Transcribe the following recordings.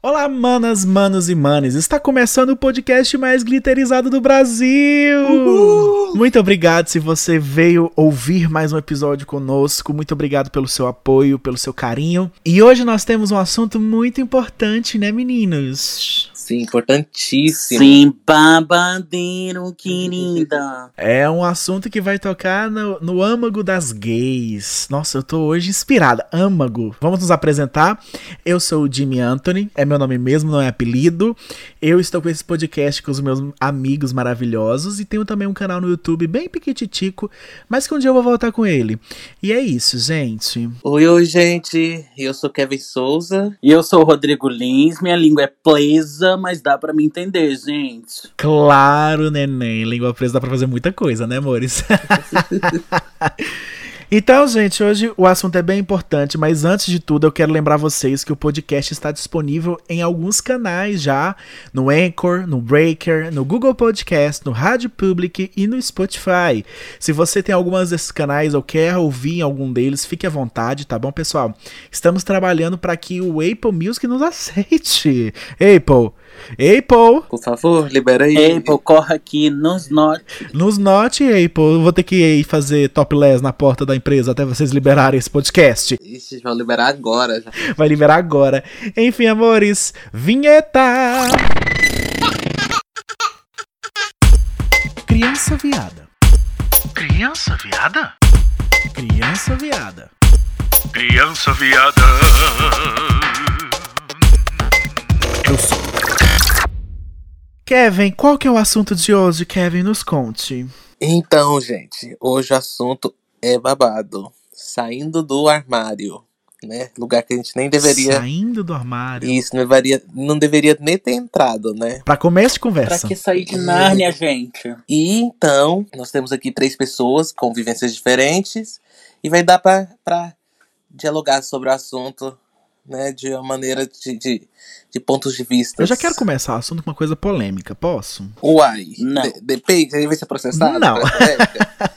Olá, manas, manos e manes! Está começando o podcast mais glitterizado do Brasil! Uhul. Muito obrigado se você veio ouvir mais um episódio conosco. Muito obrigado pelo seu apoio, pelo seu carinho. E hoje nós temos um assunto muito importante, né, meninos? Sim, importantíssimo. Sim, babadeiro, querida. É um assunto que vai tocar no, no âmago das gays. Nossa, eu tô hoje inspirada. Âmago. Vamos nos apresentar. Eu sou o Jimmy Anthony, é meu nome mesmo, não é apelido. Eu estou com esse podcast com os meus amigos maravilhosos e tenho também um canal no YouTube bem piquititico, mas que um dia eu vou voltar com ele. E é isso, gente. Oi, oi, gente. Eu sou Kevin Souza. E eu sou o Rodrigo Lins. Minha língua é presa, mas dá para me entender, gente. Claro, neném. Língua presa dá pra fazer muita coisa, né, amores? Então, gente, hoje o assunto é bem importante, mas antes de tudo eu quero lembrar vocês que o podcast está disponível em alguns canais já, no Anchor, no Breaker, no Google Podcast, no Rádio Public e no Spotify. Se você tem algumas desses canais ou quer ouvir em algum deles, fique à vontade, tá bom, pessoal? Estamos trabalhando para que o Apple Music nos aceite. Apple, Apple! Por favor, libera aí. Apple, corre aqui, nos note. Nos note, Apple. Eu vou ter que ir fazer topless na porta da empresa até vocês liberarem esse podcast. Ixi, vão liberar agora já. Vai liberar agora. Enfim, amores, vinheta! Criança viada. Criança viada? Criança viada. Criança viada. Kevin, qual que é o assunto de hoje, Kevin? Nos conte. Então, gente, hoje o assunto é babado. Saindo do armário, né? Lugar que a gente nem deveria. Saindo do armário. Isso, não deveria, não deveria nem ter entrado, né? Pra começo de conversa. Pra que sair de Nárnia, gente? E então, nós temos aqui três pessoas com vivências diferentes e vai dar pra, pra dialogar sobre o assunto, né? De uma maneira de, de, de pontos de vista. Eu já quero começar o assunto com uma coisa polêmica, posso? Uai, Não. de- depende, a gente vai ser processado? Não.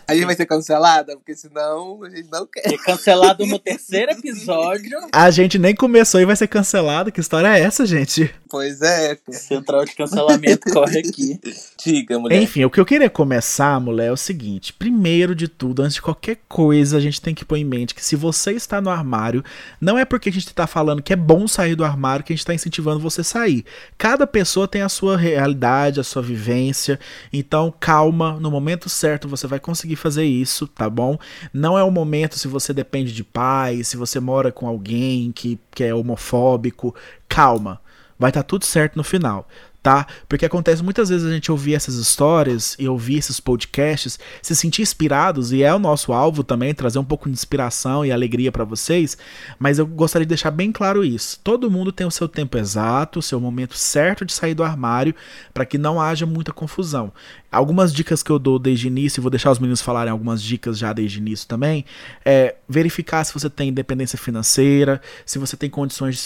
A gente vai ser cancelada, porque senão a gente não quer. Foi cancelado no terceiro episódio. A gente nem começou e vai ser cancelado. Que história é essa, gente? Pois é. Central de cancelamento corre aqui. Diga, mulher. Enfim, o que eu queria começar, mulher, é o seguinte. Primeiro de tudo, antes de qualquer coisa, a gente tem que pôr em mente que se você está no armário, não é porque a gente tá falando que é bom sair do armário que a gente tá incentivando você a sair. Cada pessoa tem a sua realidade, a sua vivência. Então, calma, no momento certo você vai conseguir fazer isso, tá bom? Não é o momento se você depende de pai, se você mora com alguém que, que é homofóbico. Calma, vai estar tudo certo no final tá? Porque acontece muitas vezes a gente ouvir essas histórias e ouvir esses podcasts, se sentir inspirados, e é o nosso alvo também, trazer um pouco de inspiração e alegria para vocês, mas eu gostaria de deixar bem claro isso. Todo mundo tem o seu tempo exato, o seu momento certo de sair do armário, para que não haja muita confusão. Algumas dicas que eu dou desde o início, vou deixar os meninos falarem algumas dicas já desde o início também, é verificar se você tem independência financeira, se você tem condições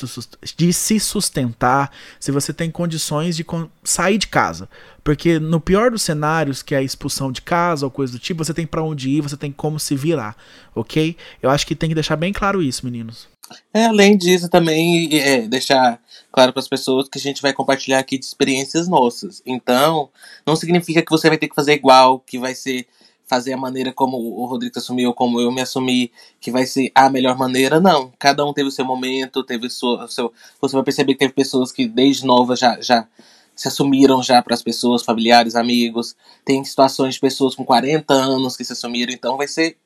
de se sustentar, se você tem condições de sair de casa. Porque no pior dos cenários, que é a expulsão de casa ou coisa do tipo, você tem pra onde ir, você tem como se virar, ok? Eu acho que tem que deixar bem claro isso, meninos. É, além disso, também é, deixar claro para as pessoas que a gente vai compartilhar aqui de experiências nossas. Então, não significa que você vai ter que fazer igual, que vai ser fazer a maneira como o Rodrigo assumiu, como eu me assumi, que vai ser a melhor maneira. Não. Cada um teve o seu momento, teve o seu. o seu- você vai perceber que teve pessoas que desde nova já, já se assumiram já para as pessoas, familiares, amigos. Tem situações de pessoas com 40 anos que se assumiram, então vai ser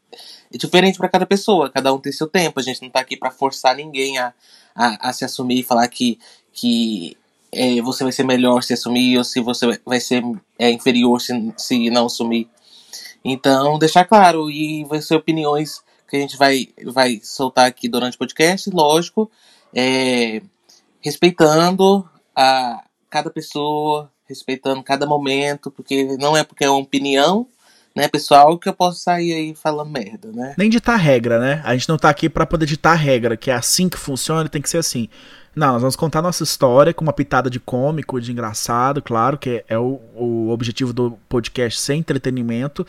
diferente para cada pessoa. Cada um tem seu tempo. A gente não tá aqui para forçar ninguém a, a, a se assumir e falar que, que é, você vai ser melhor se assumir ou se você vai ser é, inferior se, se não assumir. Então, deixar claro, e vai ser opiniões que a gente vai, vai soltar aqui durante o podcast, lógico, é, respeitando a cada pessoa, respeitando cada momento, porque não é porque é uma opinião, né, pessoal, que eu posso sair aí falando merda, né? Nem ditar regra, né? A gente não tá aqui pra poder ditar regra, que é assim que funciona e tem que ser assim. Não, nós vamos contar nossa história com uma pitada de cômico, de engraçado, claro, que é o, o objetivo do podcast ser entretenimento.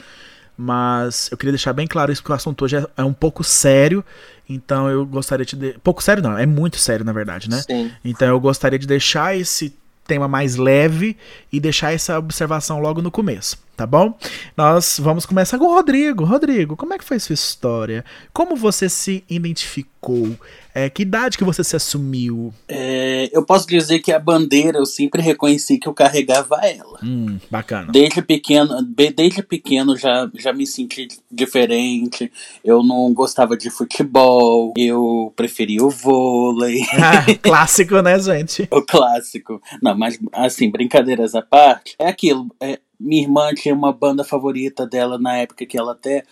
Mas eu queria deixar bem claro isso, porque o assunto hoje é, é um pouco sério. Então eu gostaria de. de... Pouco sério, não, é muito sério, na verdade, né? Sim. Então eu gostaria de deixar esse tema mais leve e deixar essa observação logo no começo, tá bom? Nós vamos começar com o Rodrigo. Rodrigo, como é que foi sua história? Como você se identificou? É, que idade que você se assumiu? É, eu posso dizer que a bandeira eu sempre reconheci que eu carregava ela. Hum, bacana. Desde pequeno, desde pequeno já, já me senti diferente. Eu não gostava de futebol, eu preferia o vôlei. Ah, clássico, né, gente? O clássico. Não, mas assim, brincadeiras à parte, é aquilo. é, minha irmã tinha uma banda favorita dela na época que ela até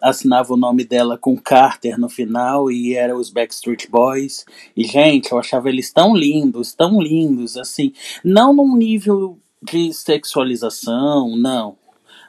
assinava o nome dela com Carter no final e era os Backstreet Boys. E, gente, eu achava eles tão lindos, tão lindos, assim. Não num nível de sexualização, não.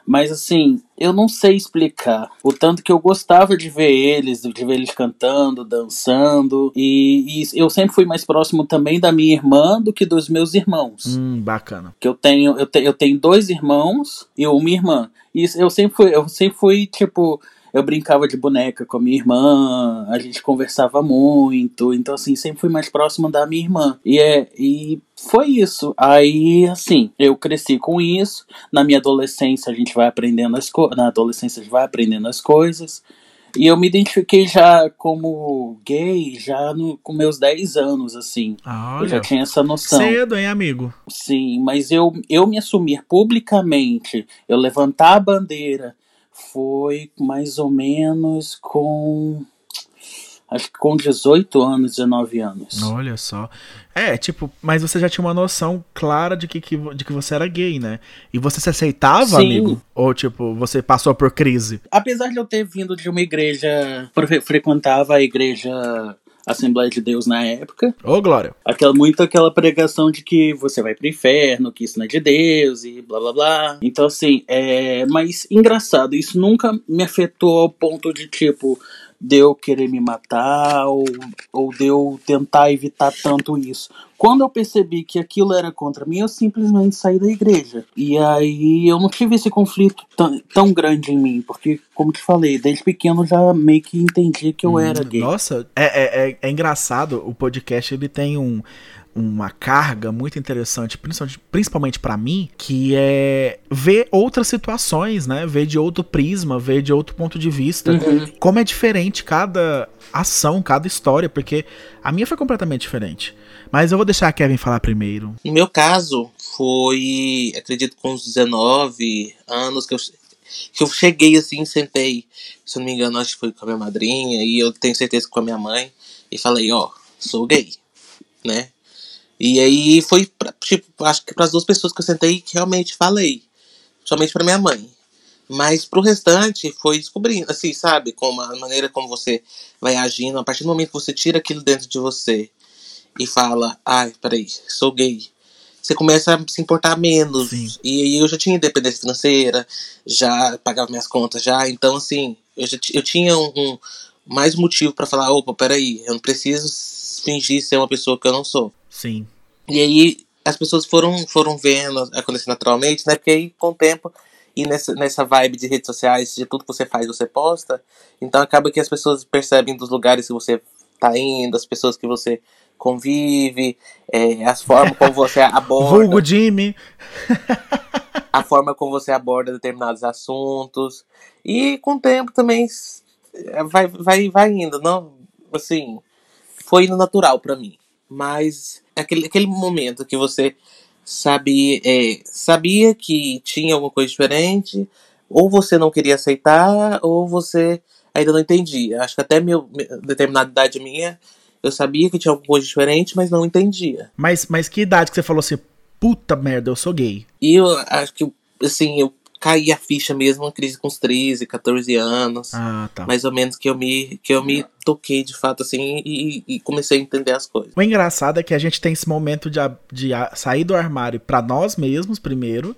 Mas assim, eu não sei explicar. O tanto que eu gostava de ver eles, de ver eles cantando, dançando. E, e eu sempre fui mais próximo também da minha irmã do que dos meus irmãos. Hum, bacana. Que eu tenho, eu, te, eu tenho dois irmãos e uma irmã. E eu sempre fui, eu sempre fui, tipo, eu brincava de boneca com a minha irmã, a gente conversava muito, então assim, sempre fui mais próximo da minha irmã. E é e foi isso. Aí, assim, eu cresci com isso. Na minha adolescência a gente vai aprendendo as coisas, na adolescência a gente vai aprendendo as coisas. E eu me identifiquei já como gay já no, com meus 10 anos, assim. Ah, Eu já tinha essa noção. Cedo, hein, amigo? Sim, mas eu, eu me assumir publicamente, eu levantar a bandeira, foi mais ou menos com. Acho que com 18 anos, 19 anos. Olha só. É, tipo, mas você já tinha uma noção clara de que, que, de que você era gay, né? E você se aceitava, Sim. amigo? Ou, tipo, você passou por crise? Apesar de eu ter vindo de uma igreja. fre- frequentava a igreja Assembleia de Deus na época. Ô, Glória. Aquela, muito aquela pregação de que você vai pro inferno, que isso não é de Deus e blá blá blá. Então, assim, é. Mas engraçado, isso nunca me afetou ao ponto de, tipo, de eu querer me matar ou, ou de eu tentar evitar tanto isso. Quando eu percebi que aquilo era contra mim, eu simplesmente saí da igreja. E aí eu não tive esse conflito tão, tão grande em mim, porque, como te falei, desde pequeno já meio que entendi que eu era gay. Nossa, é, é, é, é engraçado. O podcast ele tem um, uma carga muito interessante, principalmente, principalmente para mim, que é ver outras situações, né? Ver de outro prisma, ver de outro ponto de vista. Uhum. Como é diferente cada ação, cada história, porque a minha foi completamente diferente. Mas eu vou deixar a Kevin falar primeiro. No meu caso, foi, acredito, com uns 19 anos que eu, que eu cheguei assim, sentei, se eu não me engano, acho que foi com a minha madrinha, e eu tenho certeza que com a minha mãe, e falei, ó, sou gay, né? E aí foi, pra, tipo, acho que para as duas pessoas que eu sentei, que realmente falei, somente para minha mãe. Mas pro restante foi descobrindo, assim, sabe? Como a maneira como você vai agindo, a partir do momento que você tira aquilo dentro de você e fala, ai, peraí, sou gay. Você começa a se importar menos. Sim. E aí eu já tinha independência financeira, já pagava minhas contas já. Então, assim, eu, já, eu tinha um, um- mais motivo pra falar, opa, peraí, eu não preciso fingir ser uma pessoa que eu não sou. Sim. E aí as pessoas foram, foram vendo acontecer naturalmente, né? Porque aí com o tempo e nessa, nessa vibe de redes sociais, de tudo que você faz, você posta, então acaba que as pessoas percebem dos lugares que você tá indo, as pessoas que você convive, é, as formas como você aborda, Vulgo Jimmy. a forma como você aborda determinados assuntos. E com o tempo também é, vai, vai, vai indo, não? Assim, foi indo natural pra mim. Mas aquele, aquele momento que você sabia, é, sabia que tinha alguma coisa diferente, ou você não queria aceitar, ou você ainda não entendia. Acho que até meu, me- determinada idade minha, eu sabia que tinha alguma coisa diferente, mas não entendia. Mas, mas que idade que você falou assim, puta merda, eu sou gay? E eu acho que, assim, eu caí a ficha mesmo, uma crise com uns 13, 14 anos. Ah, tá. Mais ou menos que eu me, que eu me toquei de fato, assim, e, e comecei a entender as coisas. O engraçado é que a gente tem esse momento de, de sair do armário pra nós mesmos primeiro,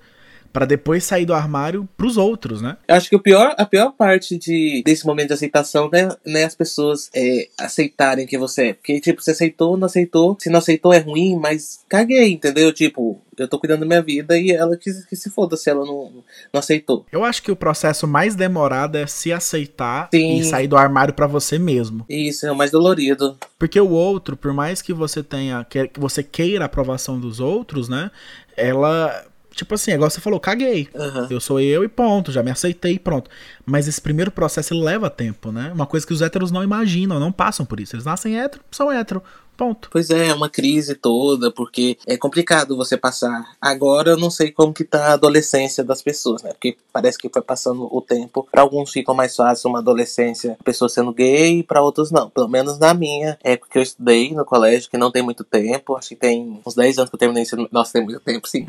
Pra depois sair do armário pros outros, né? Eu acho que o pior, a pior parte de, desse momento de aceitação né, né as pessoas é, aceitarem que você é. Porque, tipo, você aceitou, não aceitou. Se não aceitou é ruim, mas caguei, entendeu? Tipo, eu tô cuidando da minha vida e ela que, que se foda se ela não, não aceitou. Eu acho que o processo mais demorado é se aceitar Sim. e sair do armário pra você mesmo. Isso, é o mais dolorido. Porque o outro, por mais que você tenha, que você queira a aprovação dos outros, né? Ela, tipo assim, igual você falou, caguei. Aham. Eu sou eu e ponto, já me aceitei e pronto. Mas esse primeiro processo leva tempo, né? Uma coisa que os héteros não imaginam, não passam por isso. Eles nascem hétero, são hétero. Ponto. Pois é, é uma crise toda, porque é complicado você passar. Agora eu não sei como que tá a adolescência das pessoas, né? Porque parece que foi passando o tempo. Pra alguns fica mais fácil uma adolescência, a pessoa sendo gay, pra outros não. Pelo menos na minha época que eu estudei no colégio, que não tem muito tempo, acho que tem uns 10 anos que eu terminei ensino. Nossa, tem muito tempo, sim.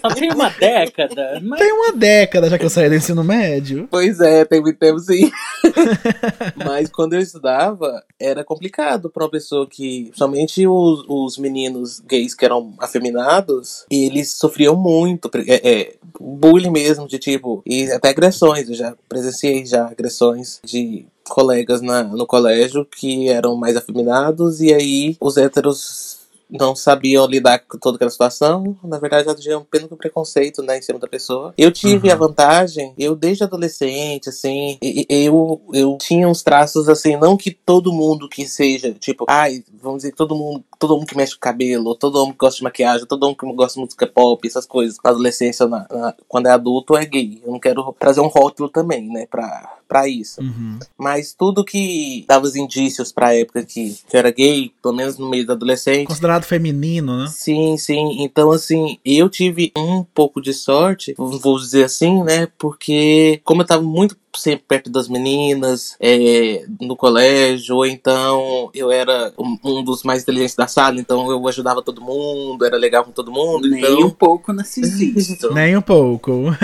Só tem uma década, mas Tem uma década já que eu saí do ensino médio. Pois é, tem muito tempo sim. Mas quando eu estudava, era complicado pra uma pessoa que. Somente os, os meninos gays que eram afeminados, eles sofriam muito. É, é, bullying mesmo, de tipo. E até agressões. Eu já presenciei já agressões de colegas na, no colégio que eram mais afeminados, e aí os héteros não sabiam lidar com toda aquela situação. Na verdade, já tinham apenas um preconceito, né, em cima da pessoa. Eu tive a vantagem, eu desde adolescente, assim, eu, eu tinha uns traços, assim, não que todo mundo que seja, tipo, ai, vamos dizer, todo mundo, todo mundo que mexe com cabelo, todo mundo que gosta de maquiagem, todo mundo que gosta de música pop, essas coisas, na adolescência, na- na- quando é adulto, é gay. Eu não quero trazer um rótulo também, né, pra, pra isso. Uhum. Mas tudo que dava os indícios pra época que, que eu era gay, pelo menos no meio da adolescente, Considerado feminino, né? Sim, sim. Então, assim, eu tive um pouco de sorte, vou dizer assim, né? Porque, como eu tava muito sempre perto das meninas, é, no colégio, ou então eu era um, um dos mais inteligentes da sala, então eu ajudava todo mundo, era legal com todo mundo. nem então... um pouco narcisista. Nem um pouco.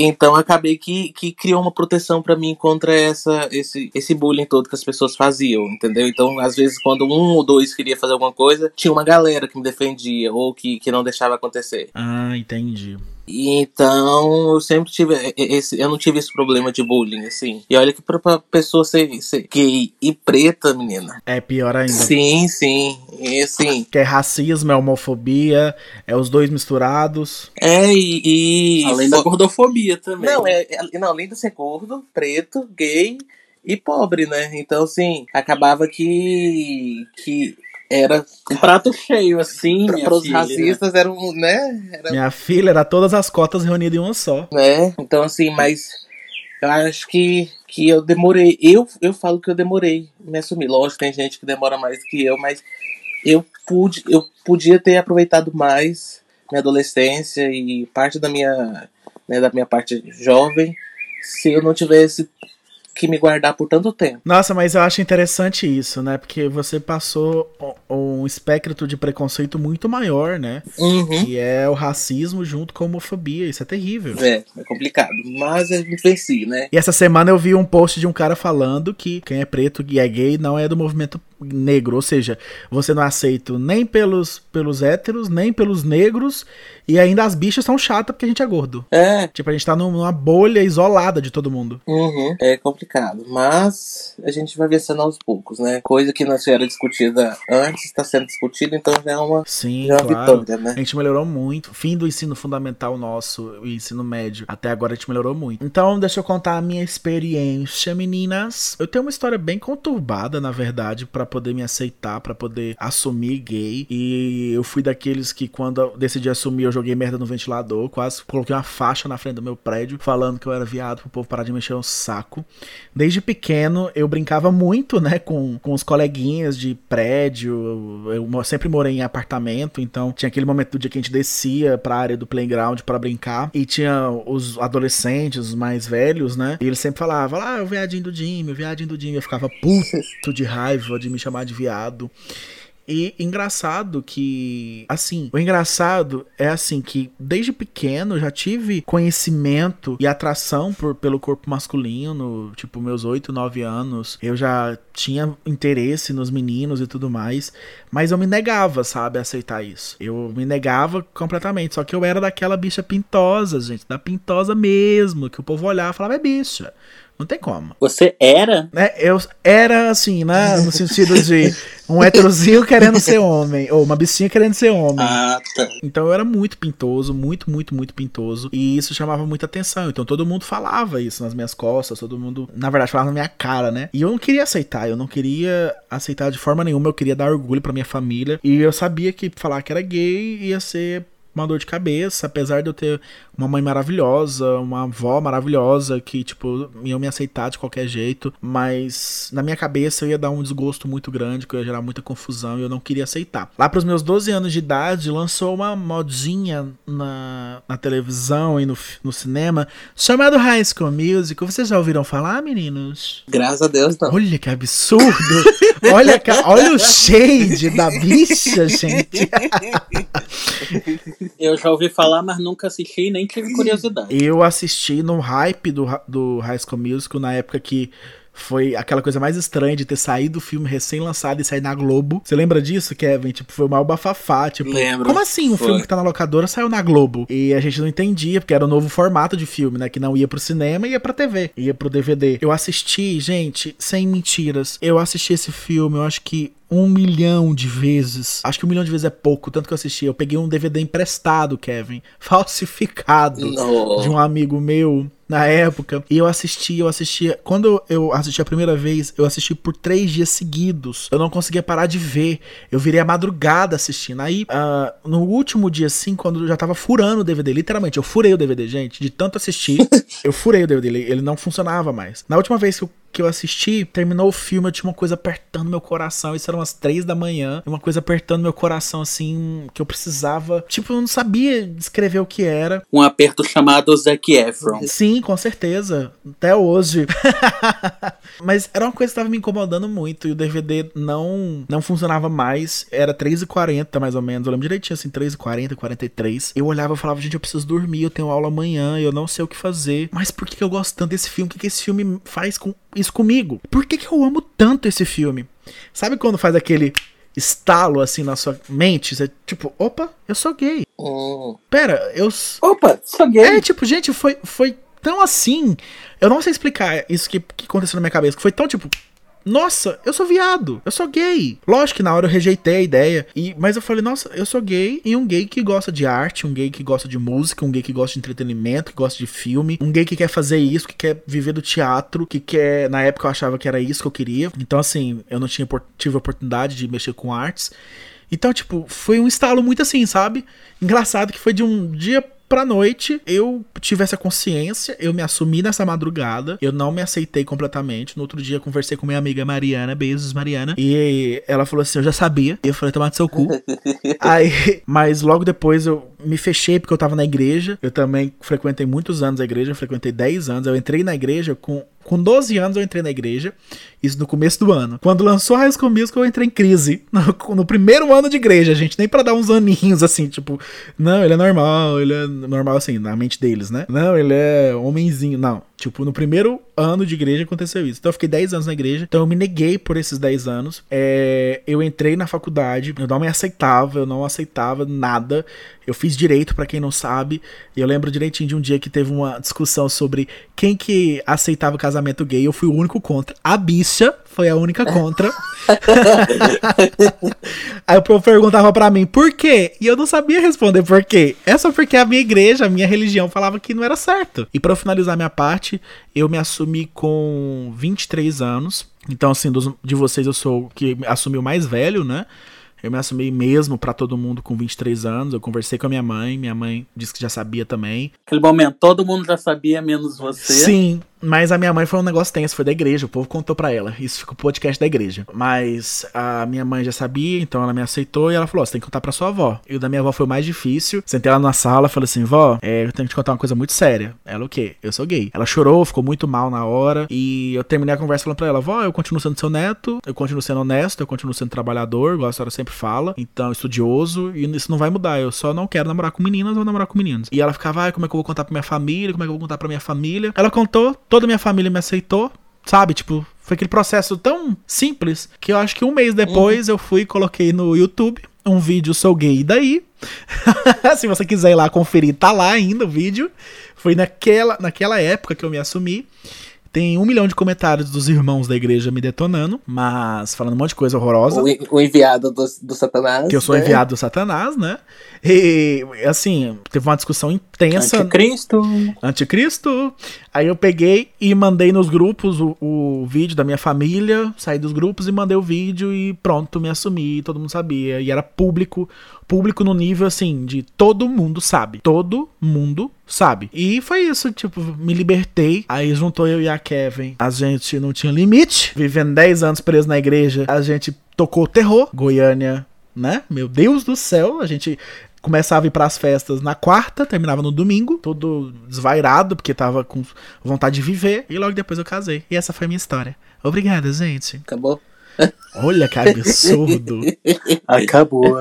Então acabei que, que criou uma proteção pra mim contra essa, esse, esse bullying todo que as pessoas faziam, entendeu? Então, às vezes, quando um ou dois queria fazer alguma coisa, tinha uma galera que me defendia ou que, que não deixava acontecer. ah, entendi. E Então, eu sempre tive esse, eu não tive esse problema de bullying, assim. E olha que pra, pra pessoa ser, ser gay e preta, menina. É pior ainda. Sim, sim. E assim, Que é racismo, é homofobia, é os dois misturados. é e. e Além da gordofobia também. Não, é, é- não, além de ser gordo, preto, gay e pobre, né? Então, assim, acabava que. que era. Um prato cheio, assim, Para os racistas era um, né? Era, Minha filha era todas as cotas reunidas em uma só. né? Então, assim, mas eu acho que, que eu demorei. Eu, eu falo que eu demorei me assumir. Lógico, tem gente que demora mais que eu, mas eu pude, eu podia ter aproveitado mais minha adolescência e parte da minha, né, da minha parte jovem se eu não tivesse que me guardar por tanto tempo. Nossa, mas eu acho interessante isso, né? Porque você passou um espectro de preconceito muito maior, né? Uhum. Que é o racismo junto com a homofobia. Isso é terrível. É, é complicado. Mas eu me venci, né? E essa semana eu vi um post de um cara falando que quem é preto e é gay não é do movimento negro. Ou seja, você não é aceito nem pelos, pelos héteros, nem pelos negros. E ainda as bichas são chatas porque a gente é gordo. É, Tipo, a gente tá numa bolha isolada de todo mundo. Uhum, é complicado, mas a gente vai vencendo aos poucos, né? Coisa que não era discutida antes está sendo discutida, então já é uma, Sim, já é uma claro. vitória, né? A gente melhorou muito. Fim do ensino fundamental nosso, o ensino médio, até agora a gente melhorou muito. Então, deixa eu contar a minha experiência, meninas. Eu tenho uma história bem conturbada, na verdade, pra poder me aceitar, pra poder assumir gay. E eu fui daqueles que, quando eu decidi assumir, eu joguei merda no ventilador, quase coloquei uma faixa na frente do meu prédio, falando que eu era viado pro povo parar de mexer o saco. Desde pequeno, eu brincava muito, né, com, com os coleguinhas de prédio. Eu mo- sempre morei em apartamento, então tinha aquele momento do dia que a gente descia pra área do playground pra brincar. E tinha os adolescentes, os mais velhos, né? E eles sempre falavam, ah, o viadinho do Jimmy, o viadinho do Jimmy. Eu ficava puto de raiva de me chamar de viado. E engraçado que, assim, o engraçado é assim que desde pequeno já tive conhecimento e atração por, pelo corpo masculino, tipo meus 8, 9 anos. Eu já tinha interesse nos meninos e tudo mais, mas eu me negava, sabe, a aceitar isso. Eu me negava completamente, só que eu era daquela bicha pintosa, gente, da pintosa mesmo, que o povo olhava e falava, é bicha. Não tem como. Você era? Né? Eu era assim, né? No sentido de um heterozinho querendo ser homem, ou uma bichinha querendo ser homem. Ah, tá. Então eu era muito pintoso, muito, muito, muito pintoso. E isso chamava muita atenção. Então todo mundo falava isso nas minhas costas, todo mundo, na verdade, falava na minha cara, né? E eu não queria aceitar, eu não queria aceitar de forma nenhuma, eu queria dar orgulho pra minha família. E eu sabia que falar que era gay ia ser uma dor de cabeça, apesar de eu ter uma mãe maravilhosa, uma avó maravilhosa que, tipo, iam me aceitar de qualquer jeito, mas na minha cabeça eu ia dar um desgosto muito grande, que eu ia gerar muita confusão e eu não queria aceitar. Lá pros meus 12 anos de idade, lançou uma modinha na, na televisão e no, no cinema chamado High School Musical. Vocês já ouviram falar, meninos? Graças a Deus, não. Olha que absurdo! olha, olha o shade da bicha, gente! Eu já ouvi falar, mas nunca assisti nem tive curiosidade. Eu assisti no hype do, do High School Musical na época que foi aquela coisa mais estranha de ter saído o filme recém-lançado e sair na Globo. Você lembra disso, Kevin? Tipo, foi o maior bafafá. Tipo, Lembro. como assim um Foi. filme que tá na locadora saiu na Globo? E a gente não entendia, porque era o novo formato de filme, né? Que não ia pro cinema e ia pra TV. Ia pro DVD. Eu assisti, gente, sem mentiras. Eu assisti esse filme, eu acho que um milhão de vezes. Acho que um milhão de vezes é pouco, tanto que eu assisti. Eu peguei um DVD emprestado, Kevin, falsificado No. de um amigo meu na época. E eu assisti, eu assistia. Quando eu assisti a primeira vez, eu assisti por três dias seguidos. Eu não conseguia parar de ver. Eu virei a madrugada assistindo. Aí, ah, no último dia, assim, quando eu já tava furando o DVD, literalmente, eu furei o DVD, gente, de tanto assistir. eu furei o DVD, ele, ele não funcionava mais. Na última vez que eu que eu assisti, terminou o filme, eu tinha uma coisa apertando meu coração. Isso eram umas três da manhã. Uma coisa apertando meu coração, assim, que eu precisava. Tipo, eu não sabia descrever o que era. Um aperto chamado Zac Efron. Sim, com certeza. Até hoje. Mas era uma coisa que estava me incomodando muito. E o DVD não não funcionava mais. Era 3h40, mais ou menos. Eu lembro direitinho, assim, 3h40, 43. Eu olhava e falava, gente, eu preciso dormir, eu tenho aula amanhã, eu não sei o que fazer. Mas por que que eu gosto tanto desse filme? O que, que esse filme faz com isso comigo? Por que, que eu amo tanto esse filme? Sabe quando faz aquele estalo assim na sua mente? Você, tipo, opa, eu sou gay. Hum. Pera, eu. Opa, sou gay. É, tipo, gente, foi, foi tão assim. Eu não sei explicar isso que, que aconteceu na minha cabeça. que Foi tão tipo. Nossa, eu sou viado, eu sou gay. Lógico que na hora eu rejeitei a ideia. E, mas eu falei, nossa, eu sou gay e um gay que gosta de arte, um gay que gosta de música, um gay que gosta de entretenimento, que gosta de filme, um gay que quer fazer isso, que quer viver do teatro, que quer. Na época eu achava que era isso que eu queria. Então, assim, eu não tinha tive a oportunidade de mexer com artes. Então, tipo, foi um estalo muito assim, sabe? Engraçado que foi de um dia pra noite, eu tive essa consciência, eu me assumi nessa madrugada, eu não me aceitei completamente. No outro dia, conversei com minha amiga Mariana, beijos, Mariana, e ela falou assim: Eu já sabia. E eu falei: Tomar no seu cu. Aí, mas logo depois eu me fechei porque eu tava na igreja. Eu também frequentei muitos anos a igreja, eu frequentei 10 anos. Eu entrei na igreja com. Com 12 anos eu entrei na igreja, isso no começo do ano. Quando lançou High School eu entrei em crise. No, no primeiro ano de igreja, gente. Nem pra dar uns aninhos assim, tipo, não, ele é normal, ele é normal assim, na mente deles, né? Não, ele é homenzinho. Não. Tipo, no primeiro ano de igreja aconteceu isso. Então eu fiquei 10 anos na igreja. Então eu me neguei por esses 10 anos. É, eu entrei na faculdade, eu não me aceitava, eu não aceitava nada. Eu fiz direito, pra quem não sabe. E eu lembro direitinho de um dia que teve uma discussão sobre quem que aceitava casamento gay. Eu fui o único contra. A bicha foi a única contra. Aí o povo perguntava pra mim, por quê? E eu não sabia responder por quê. É só porque a minha igreja, a minha religião falava que não era certo. E pra eu finalizar minha parte, eu me assumi com 23 anos. Então, assim, dos, de vocês eu sou o que assumiu mais velho, né? Eu me assumi mesmo pra todo mundo com 23 anos. Eu conversei com a minha mãe, minha mãe disse que já sabia também. Naquele momento, todo mundo já sabia, menos você. Sim, Mas a minha mãe foi um negócio tenso, foi da igreja, o povo contou pra ela. Isso ficou podcast da igreja. Mas a minha mãe já sabia, então ela me aceitou e ela falou: você tem que contar pra sua avó. E o da minha avó foi o mais difícil. Sentei ela na sala falei assim: vó, é, eu tenho que te contar uma coisa muito séria. Ela, o quê? Eu sou gay. Ela chorou, ficou muito mal na hora. E eu terminei a conversa falando pra ela: vó, eu continuo sendo seu neto, eu continuo sendo honesto, eu continuo sendo trabalhador, igual a senhora sempre fala. Então, estudioso, e isso não vai mudar. Eu só não quero namorar com meninas, vou namorar com meninos. E ela ficava: ai, como é que eu vou contar pra minha família? Como é que eu vou contar pra minha família? Ela contou, toda a minha família me aceitou, sabe? Tipo, foi aquele processo tão simples que eu acho que um mês depois eu fui e coloquei no YouTube um vídeo Sou Gay e daí. Se você quiser ir lá conferir, tá lá ainda o vídeo. Foi naquela, naquela época que eu me assumi. Tem um milhão de comentários dos irmãos da igreja me detonando, mas falando um monte de coisa horrorosa. O, o enviado do, do Satanás. Que eu sou né? enviado do Satanás, né? E, assim, teve uma discussão intensa. Anticristo. Anticristo. Aí eu peguei e mandei nos grupos o, o vídeo da minha família, saí dos grupos e mandei o vídeo e pronto, me assumi, todo mundo sabia. E era público, público no nível assim, de todo mundo sabe. Todo mundo sabe. E foi isso, tipo, me libertei. Aí juntou eu e a Kevin. A gente não tinha limite. Vivendo 10 anos preso na igreja, a gente tocou terror. Goiânia, né? Meu Deus do céu, a gente começava a ir pras festas na quarta, terminava no domingo, todo desvairado, porque tava com vontade de viver, e logo depois eu casei. E essa foi a minha história. Obrigada, gente. Acabou. Olha que absurdo. Acabou.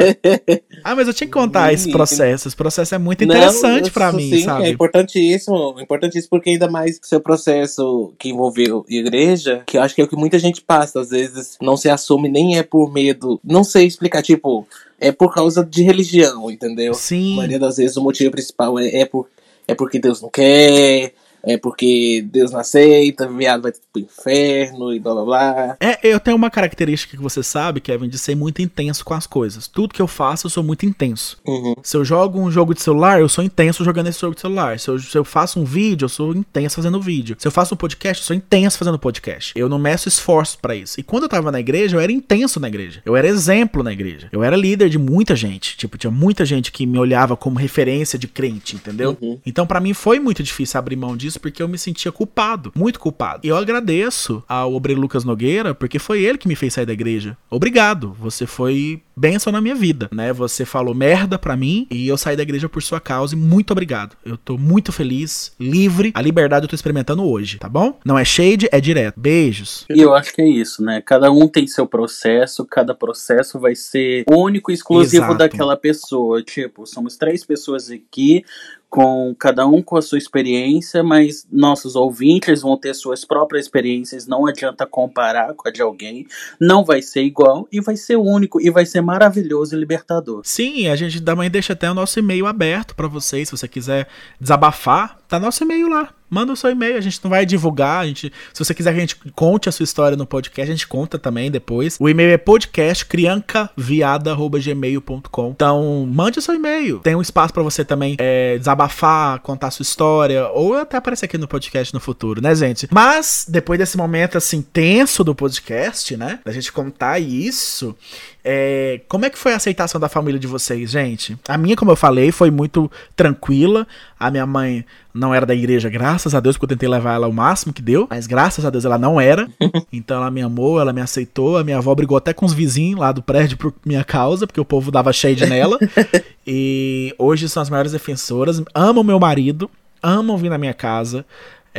Ah, mas eu tinha que contar esse processo. Esse processo é muito interessante pra isso mim, sim, sabe? É importantíssimo, importantíssimo, porque ainda mais seu processo que envolveu igreja, que eu acho que é o que muita gente passa, às vezes não se assume, nem é por medo, não sei explicar, tipo, é por causa de religião, entendeu? A Sim. maioria das vezes o motivo principal é, é, por, é porque Deus não quer, é porque Deus não aceita, viado vai pro inferno e blá blá blá. É, eu tenho uma característica que você sabe, Kevin, de ser muito intenso com as coisas. Tudo que eu faço, eu sou muito intenso. Uhum. Se eu jogo um jogo de celular, eu sou intenso jogando esse jogo de celular. Se eu, se eu faço um vídeo, eu sou intenso fazendo vídeo. Se eu faço um podcast, eu sou intenso fazendo podcast. Eu não meço esforço pra isso. E quando eu tava na igreja, eu era intenso na igreja. Eu era exemplo na igreja. Eu era líder de muita gente. Tipo, tinha muita gente que me olhava como referência de crente, entendeu? Uhum. Então, pra mim, foi muito difícil abrir mão disso porque eu me sentia culpado, muito culpado. E eu agradeço ao obreiro Lucas Nogueira porque foi ele que me fez sair da igreja. Obrigado, você foi bênção na minha vida, né? Você falou merda pra mim e eu saí da igreja por sua causa e muito obrigado. Eu tô muito feliz, livre. A liberdade eu tô experimentando hoje, tá bom? Não é shade, é direto. Beijos. E eu acho que é isso, né? Cada um tem seu processo, cada processo vai ser único e exclusivo Exato. daquela pessoa. Tipo, somos três pessoas aqui, com cada um com a sua experiência, mas nossos ouvintes vão ter suas próprias experiências, não adianta comparar com a de alguém, não vai ser igual e vai ser único e vai ser maravilhoso e libertador. Sim, a gente também deixa até o nosso e-mail aberto pra vocês. Se você quiser desabafar, tá nosso e-mail lá. Manda o seu e-mail, a gente não vai divulgar. A gente, se você quiser que a gente conte a sua história no podcast, a gente conta também depois. O e-mail é podcastcriancaviada.gmail.com. Então, mande o seu e-mail. Tem um espaço pra você também é, desabafar, contar a sua história, ou até aparecer aqui no podcast no futuro, né, gente? Mas, depois desse momento assim tenso do podcast, né? Da gente contar isso, é, como é que foi a aceitação da família de vocês, gente? A minha, como eu falei, foi muito tranquila. A minha mãe não era da igreja, graças a Deus, porque eu tentei levar ela o máximo que deu, mas graças a Deus ela não era. Então ela me amou, ela me aceitou. A minha avó brigou até com os vizinhos lá do prédio por minha causa, porque o povo dava shade nela. e hoje são as maiores defensoras. Amam meu marido, amam vir na minha casa.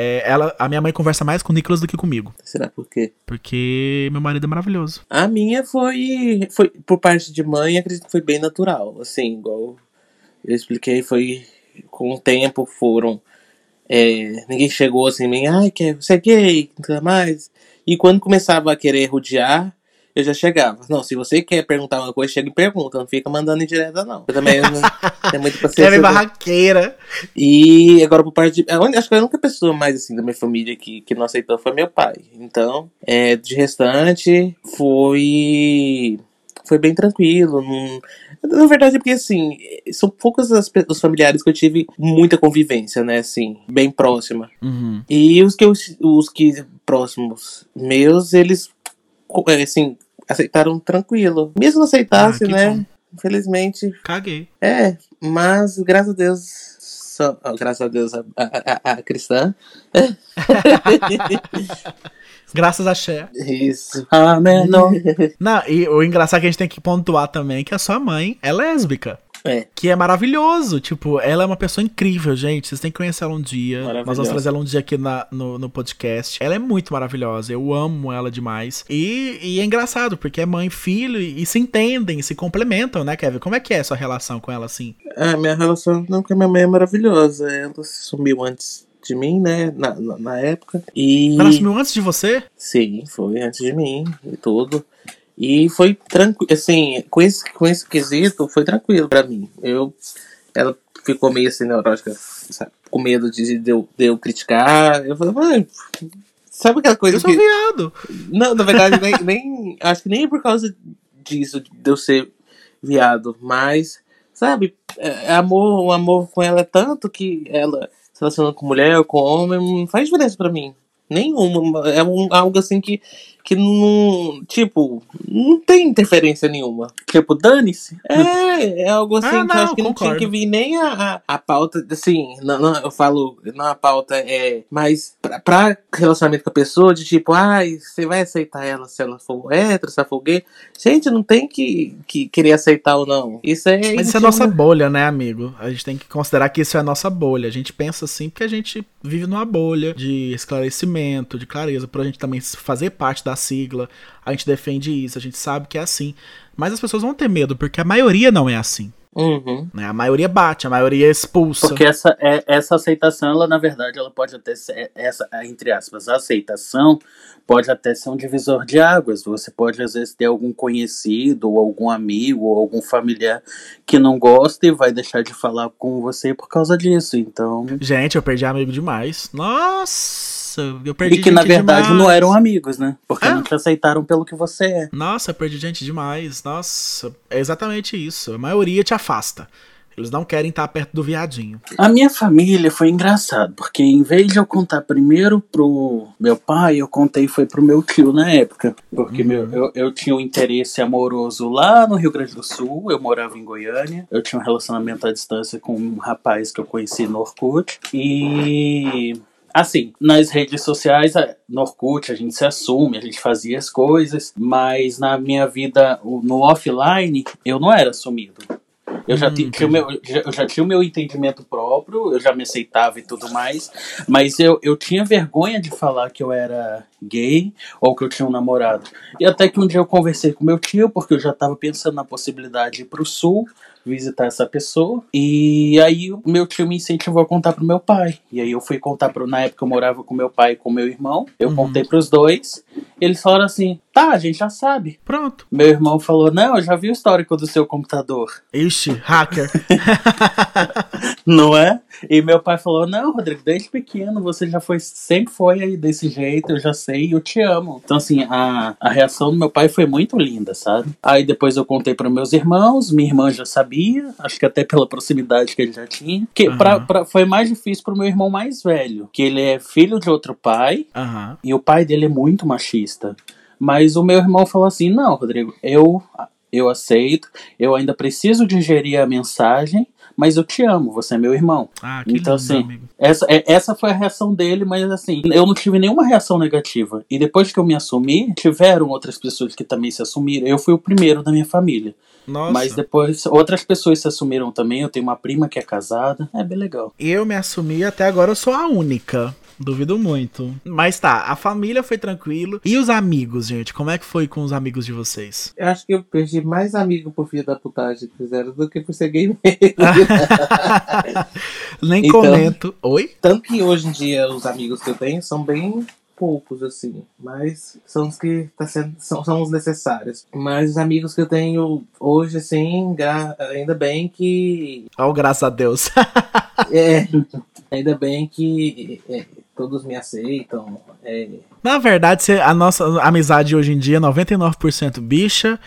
É, ela, a minha mãe conversa mais com o Nicolas do que comigo, Será por quê? porque meu marido é maravilhoso. A minha foi, foi por parte de mãe, acredito que foi bem natural. Assim, igual eu expliquei, foi com o tempo foram. é, ninguém chegou assim, em mim, ai, que você é gay, nunca mais. E quando começava a querer rodear, eu já chegava. Não, se você quer perguntar uma coisa, chega e pergunta, não fica mandando indireta, não. Eu também não tenho muito paciência. Kevin Barraqueira. E agora por parte de. Acho que a única pessoa mais assim da minha família que, que não aceitou foi meu pai. Então, é, de restante, foi. Foi bem tranquilo. não- Na verdade, é porque assim, são poucos as os familiares que eu tive muita convivência, né? Assim, bem próxima. Uhum. E os que eu, os que próximos meus, eles é, assim, aceitaram tranquilo. Mesmo aceitasse, Ah, né? bom. Infelizmente, Caguei. é, mas graças a Deus só, ó, graças a Deus, a, a, a- a cristã. Graças a Cher. Isso. Amém. Não. Não, e o engraçado é que a gente tem que pontuar também que a sua mãe é lésbica. É. Que é maravilhoso. Tipo, ela é uma pessoa incrível, gente. Vocês têm que conhecer ela um dia. Nós vamos trazer ela um dia aqui na- no, no podcast. Ela é muito maravilhosa. Eu amo ela demais. E, e é engraçado, porque é mãe e filho e, e se entendem, se complementam, né, Kevin? Como é que é a sua relação com ela assim? A minha relação não, com a minha mãe é maravilhosa. Ela sumiu antes de mim, né? Na, na, na época. E. Ela assumiu antes de você? Sim, foi antes de mim e tudo. E foi tranquilo, assim, com esse, com esse quesito, foi tranquilo pra mim. Eu, ela ficou meio assim neurótica, sabe? Com medo de, de, eu, de eu criticar. Eu falei, mãe, sabe aquela coisa Eu sou que. viado. Não, na verdade, nem, nem. Acho que nem é por causa disso, de eu ser viado, mas, sabe, é, amor, o amor com ela é tanto que ela se relacionando com mulher ou com homem não faz diferença pra mim. Nenhuma. É um, algo assim que, que não. Tipo, não tem interferência nenhuma. Tipo, dane-se. É, é algo assim Ah, que eu não, acho que não tinha concordo. que vir nem a, a, a pauta, assim, não, não, eu falo, não a pauta é, mas pra, pra relacionamento com a pessoa, de tipo, ai, você vai aceitar ela se ela for hétero, se ela for gay. Gente, não tem que, que querer aceitar ou não. Isso é. Mas isso é nossa bolha, né, amigo? A gente tem que considerar que isso é a nossa bolha. A gente pensa assim porque a gente vive numa bolha de esclarecimento, de clareza, por a gente também fazer parte da sigla. A gente defende isso, a gente sabe que é assim. Mas as pessoas vão ter medo, porque a maioria não é assim. Uhum. Né? A maioria bate, a maioria expulsa. Porque essa, é, essa aceitação, ela, na verdade, ela pode até ser, essa, entre aspas, a aceitação pode até ser um divisor de águas. Você pode, às vezes, ter algum conhecido, ou algum amigo, ou algum familiar que não gosta e vai deixar de falar com você por causa disso. Então. Gente, eu perdi amigo demais. Nossa, eu perdi E que, na verdade, demais. não eram amigos, né? Porque É. não te aceitaram pelo que você é. Nossa, eu perdi gente demais. Nossa, é exatamente isso. A maioria te afasta. Eles não querem estar perto do viadinho. A minha família foi engraçado, porque em vez de eu contar primeiro pro meu pai, eu contei foi pro meu tio na época. Porque meu, eu, eu tinha um interesse amoroso lá no Rio Grande do Sul, eu morava em Goiânia, eu tinha um relacionamento à distância com um rapaz que eu conheci no Orkut. E Assim, nas redes sociais, a- no Orkut, a gente se assume, a gente fazia as coisas, mas na minha vida, o- no offline, eu não era assumido. Eu já, Hum, ti- tinha o meu, eu já tinha o meu entendimento próprio, eu já me aceitava e tudo mais, mas eu, eu tinha vergonha de falar que eu era gay ou que eu tinha um namorado. E até que um dia eu conversei com meu tio, porque eu já estava pensando na possibilidade de ir pro sul, visitar essa pessoa. E aí o meu tio me incentivou a contar pro meu pai. E aí eu fui contar pro. Na época eu morava com meu pai e com meu irmão. Eu Uhum. contei pros dois. Eles falaram assim: tá, a gente já sabe. Pronto. Meu irmão falou: não, eu já vi o histórico do seu computador. Ixi, hacker. Não é? E meu pai falou: Não, Rodrigo, desde pequeno você já foi, sempre foi aí desse jeito, eu já sei, eu te amo. Então, assim, a, a reação do meu pai foi muito linda, sabe? Aí depois eu contei para meus irmãos, minha irmã já sabia, acho que até pela proximidade que ele já tinha. Que Aham. pra, pra- foi mais difícil pro meu irmão mais velho, que ele é filho de outro pai, Aham. e o pai dele é muito machista. Mas o meu irmão falou assim: não, Rodrigo, eu, eu aceito, eu ainda preciso digerir a mensagem, mas eu te amo, você é meu irmão. Ah, que Então, lindo, assim, amigo. Essa, é- essa foi a reação dele, mas assim, eu não tive nenhuma reação negativa. E depois que eu me assumi, tiveram outras pessoas que também se assumiram. Eu fui o primeiro da minha família. Nossa. Mas depois outras pessoas se assumiram também. Eu tenho uma prima que é casada. É bem legal. Eu me assumi até agora eu sou a única. Duvido muito. Mas tá, a família foi tranquilo. E os amigos, gente? Como é que foi com os amigos de vocês? Eu acho que eu perdi mais amigo por filho da putagem que fizeram do que por ser gay mesmo. Nem Então- comento. Oi? Tanto que hoje em dia os amigos que eu tenho são bem poucos, assim. Mas são os que tá sendo, são, são os necessários. Mas os amigos que eu tenho hoje, assim, ainda bem que. Oh, graças a Deus. É, ainda bem que é, todos me aceitam. É, Na verdade, a nossa amizade hoje em dia é 99% bicha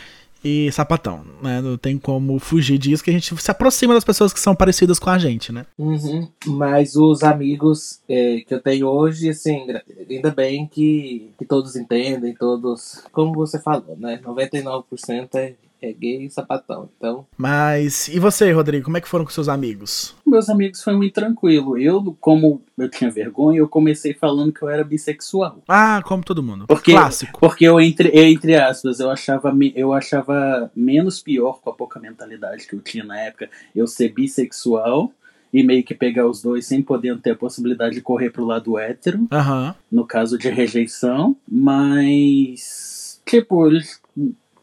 e sapatão, né? Não tem como fugir disso, que a gente se aproxima das pessoas que são parecidas com a gente, né? Uhum. Mas os amigos é, que eu tenho hoje, assim, ainda bem que, que todos entendem, todos. Como você falou, né? 99% é, é gay e sapatão. Então, Mas, e você, Rodrigo, como é que foram com seus amigos? meus amigos foi muito tranquilo. Eu, como eu tinha vergonha, eu comecei falando que eu era bissexual. Ah, como todo mundo. Porque, Clássico. Porque eu, entre, entre aspas, eu achava, eu achava menos pior com a pouca mentalidade que eu tinha na época eu ser bissexual e meio que pegar os dois sem poder ter a possibilidade de correr pro lado hétero, Aham. no caso de rejeição, mas tipo, eles-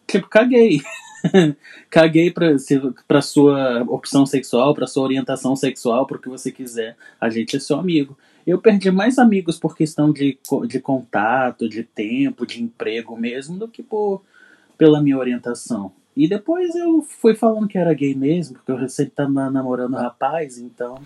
tipo caguei. caguei pra, se, pra sua opção sexual, pra sua orientação sexual, pro que você quiser. A gente é seu amigo. Eu perdi mais amigos por questão de, de contato, de tempo, de emprego mesmo, do que por, pela minha orientação. E depois eu fui falando que era gay mesmo, porque eu recém tava namorando um rapaz, então,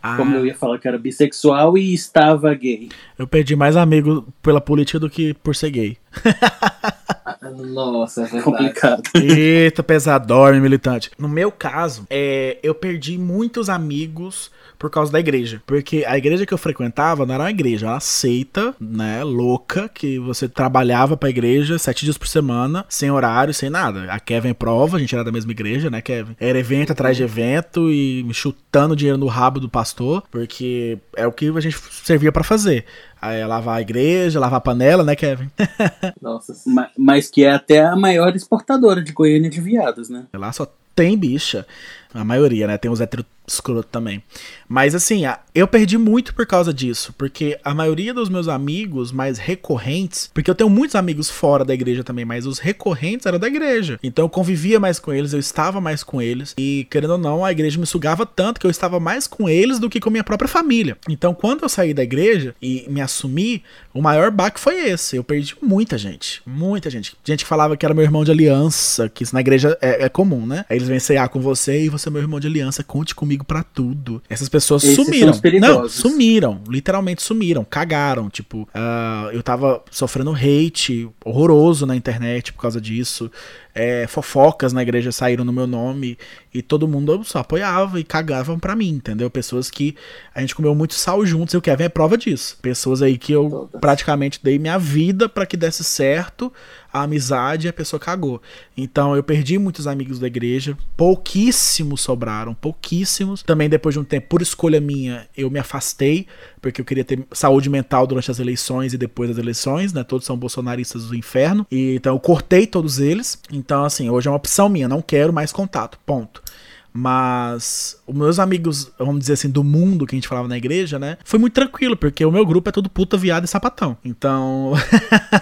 Ah, como eu ia falar que era bissexual e estava gay. eu perdi mais amigo pela política do que por ser gay. Nossa, é verdade. Complicado. Eita, pesado, dorme, militante. No meu caso, é, eu perdi muitos amigos por causa da igreja. Porque a igreja que eu frequentava não era uma igreja, era uma seita, né, louca, que você trabalhava pra igreja sete dias por semana, sem horário, sem nada. A Kevin prova, a gente era da mesma igreja, né, Kevin? Era evento atrás de evento e me chutando dinheiro no rabo do pastor, porque é o que a gente servia pra fazer. Aí, lavar a igreja, lavar a panela, né, Kevin? Nossa. Ma- Mas que é até a maior exportadora de Goiânia de viados, né? Lá só tem bicha. A maioria, né? Tem os héteros escroto também. Mas assim, eu perdi muito por causa disso. Porque a maioria dos meus amigos mais recorrentes. Porque eu tenho muitos amigos fora da igreja também, mas os recorrentes eram da igreja. Então eu convivia mais com eles, eu estava mais com eles. E querendo ou não, a igreja me sugava tanto que eu estava mais com eles do que com minha própria família. Então quando eu saí da igreja e me assumi, o maior baque foi esse. Eu perdi muita gente. Muita gente. Gente que falava que era meu irmão de aliança, que isso na igreja é, é comum, né? Aí eles vêm cear com você e você é meu irmão de aliança, conte comigo pra tudo. Essas pessoas Esses sumiram. Não, sumiram. Literalmente sumiram. Cagaram. Tipo, ah, eu tava sofrendo hate horroroso na internet por causa disso. É, fofocas na igreja saíram no meu nome e todo mundo só apoiava e cagavam pra mim, entendeu? Pessoas que a gente comeu muito sal juntos e o Kevin é prova disso. Pessoas aí que eu Todas. praticamente dei minha vida pra que desse certo a amizade e a pessoa cagou. Então eu perdi muitos amigos da igreja, pouquíssimos sobraram, pouquíssimos. Também depois de um tempo, por escolha minha, eu me afastei, porque eu queria ter saúde mental durante as eleições e depois das eleições, né? Todos são bolsonaristas do inferno. E então eu cortei todos eles. Então assim, hoje é uma opção minha, não quero mais contato. Ponto. Mas os meus amigos, vamos dizer assim, do mundo que a gente falava na igreja, né? Foi muito tranquilo, porque o meu grupo é todo puta, viado e sapatão. Então.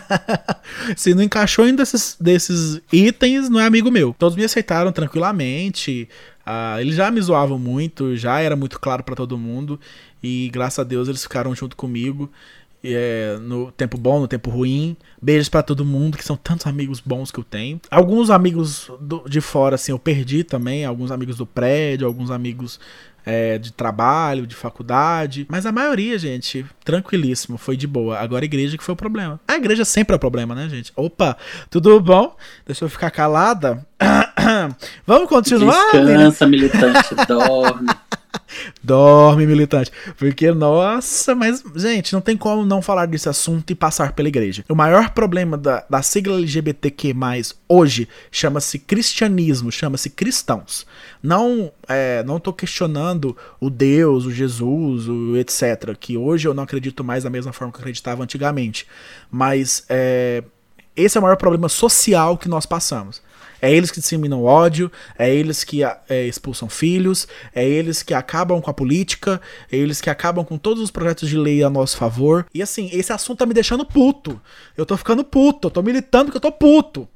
se não encaixou em desses, desses itens, não é amigo meu. Todos me aceitaram tranquilamente. ah, eles já me zoavam muito, já era muito claro pra todo mundo. E graças a Deus eles ficaram junto comigo. É, no tempo bom, no tempo ruim. Beijos pra todo mundo, que são tantos amigos bons que eu tenho. Alguns amigos do- de fora, assim, eu perdi também. Alguns amigos do prédio, alguns amigos é, de trabalho, de faculdade. Mas a maioria, gente, tranquilíssimo, foi de boa. Agora a igreja que foi o problema. A igreja sempre é o problema, né, gente? Opa, tudo bom? Deixa eu ficar calada. Vamos continuar? Descansa, militante, dorme. Dorme, militante. Porque, nossa, mas, gente, não tem como não falar desse assunto e passar pela igreja. O maior problema da, da sigla LGBTQ, hoje, chama-se cristianismo, chama-se cristãos. Não, é, não tô questionando o Deus, o Jesus, o etc. Que hoje eu não acredito mais da mesma forma que eu acreditava antigamente. Mas, é, esse é o maior problema social que nós passamos. É eles que disseminam ódio, é eles que é, expulsam filhos, é eles que acabam com a política, é eles que acabam com todos os projetos de lei a nosso favor. E assim, esse assunto tá me deixando puto. Eu tô ficando puto, eu tô militando porque eu tô puto.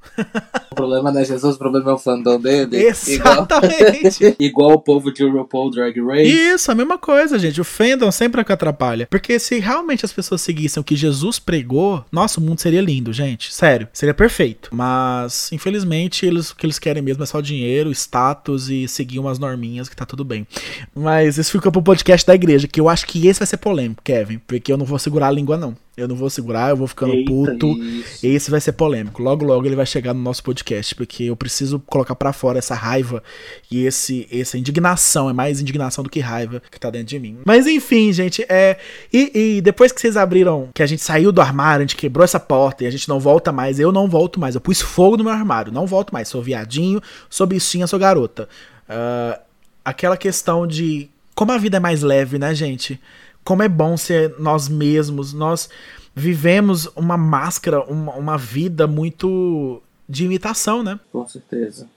O problema não é Jesus, o problema é o fandom dele. Igual- Exatamente. Igual o povo de RuPaul Drag Race. Isso, a mesma coisa, gente. O fandom sempre é o que atrapalha. Porque se realmente as pessoas seguissem o que Jesus pregou, nossa, o mundo seria lindo, gente. Sério, seria perfeito. Mas, infelizmente, eles, o que eles querem mesmo é só dinheiro, status e seguir umas norminhas que tá tudo bem. Mas isso fica pro podcast da igreja, que eu acho que esse vai ser polêmico, Kevin. Porque eu não vou segurar a língua, não. Eu não vou segurar, eu vou ficando Eita, puto. isso. Esse vai ser polêmico. Logo, logo ele vai chegar no nosso podcast, porque eu preciso colocar pra fora essa raiva e esse, essa indignação. É mais indignação do que raiva que tá dentro de mim. Mas enfim, gente, é. E, e depois que vocês abriram, que a gente saiu do armário, a gente quebrou essa porta e a gente não volta mais, eu não volto mais. Eu pus fogo no meu armário, não volto mais. Sou viadinho, sou bichinha, sou garota. Ah, aquela questão de como a vida é mais leve, né, gente? Como é bom ser nós mesmos. Nós vivemos uma máscara, uma, uma vida muito de imitação, né? Com certeza.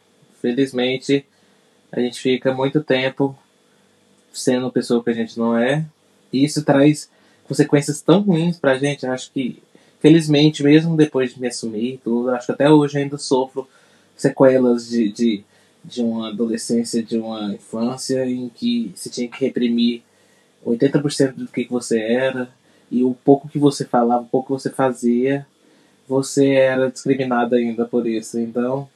Felizmente, a gente fica muito tempo sendo pessoa que a gente não é. E isso traz consequências tão ruins pra gente. Eu acho que, felizmente, mesmo depois de me assumir tudo, acho que até hoje ainda sofro sequelas de, de, de uma adolescência, de uma infância em que se tinha que reprimir 80% do que você era e o pouco que você falava, o pouco que você fazia, você era discriminado ainda por isso. Então,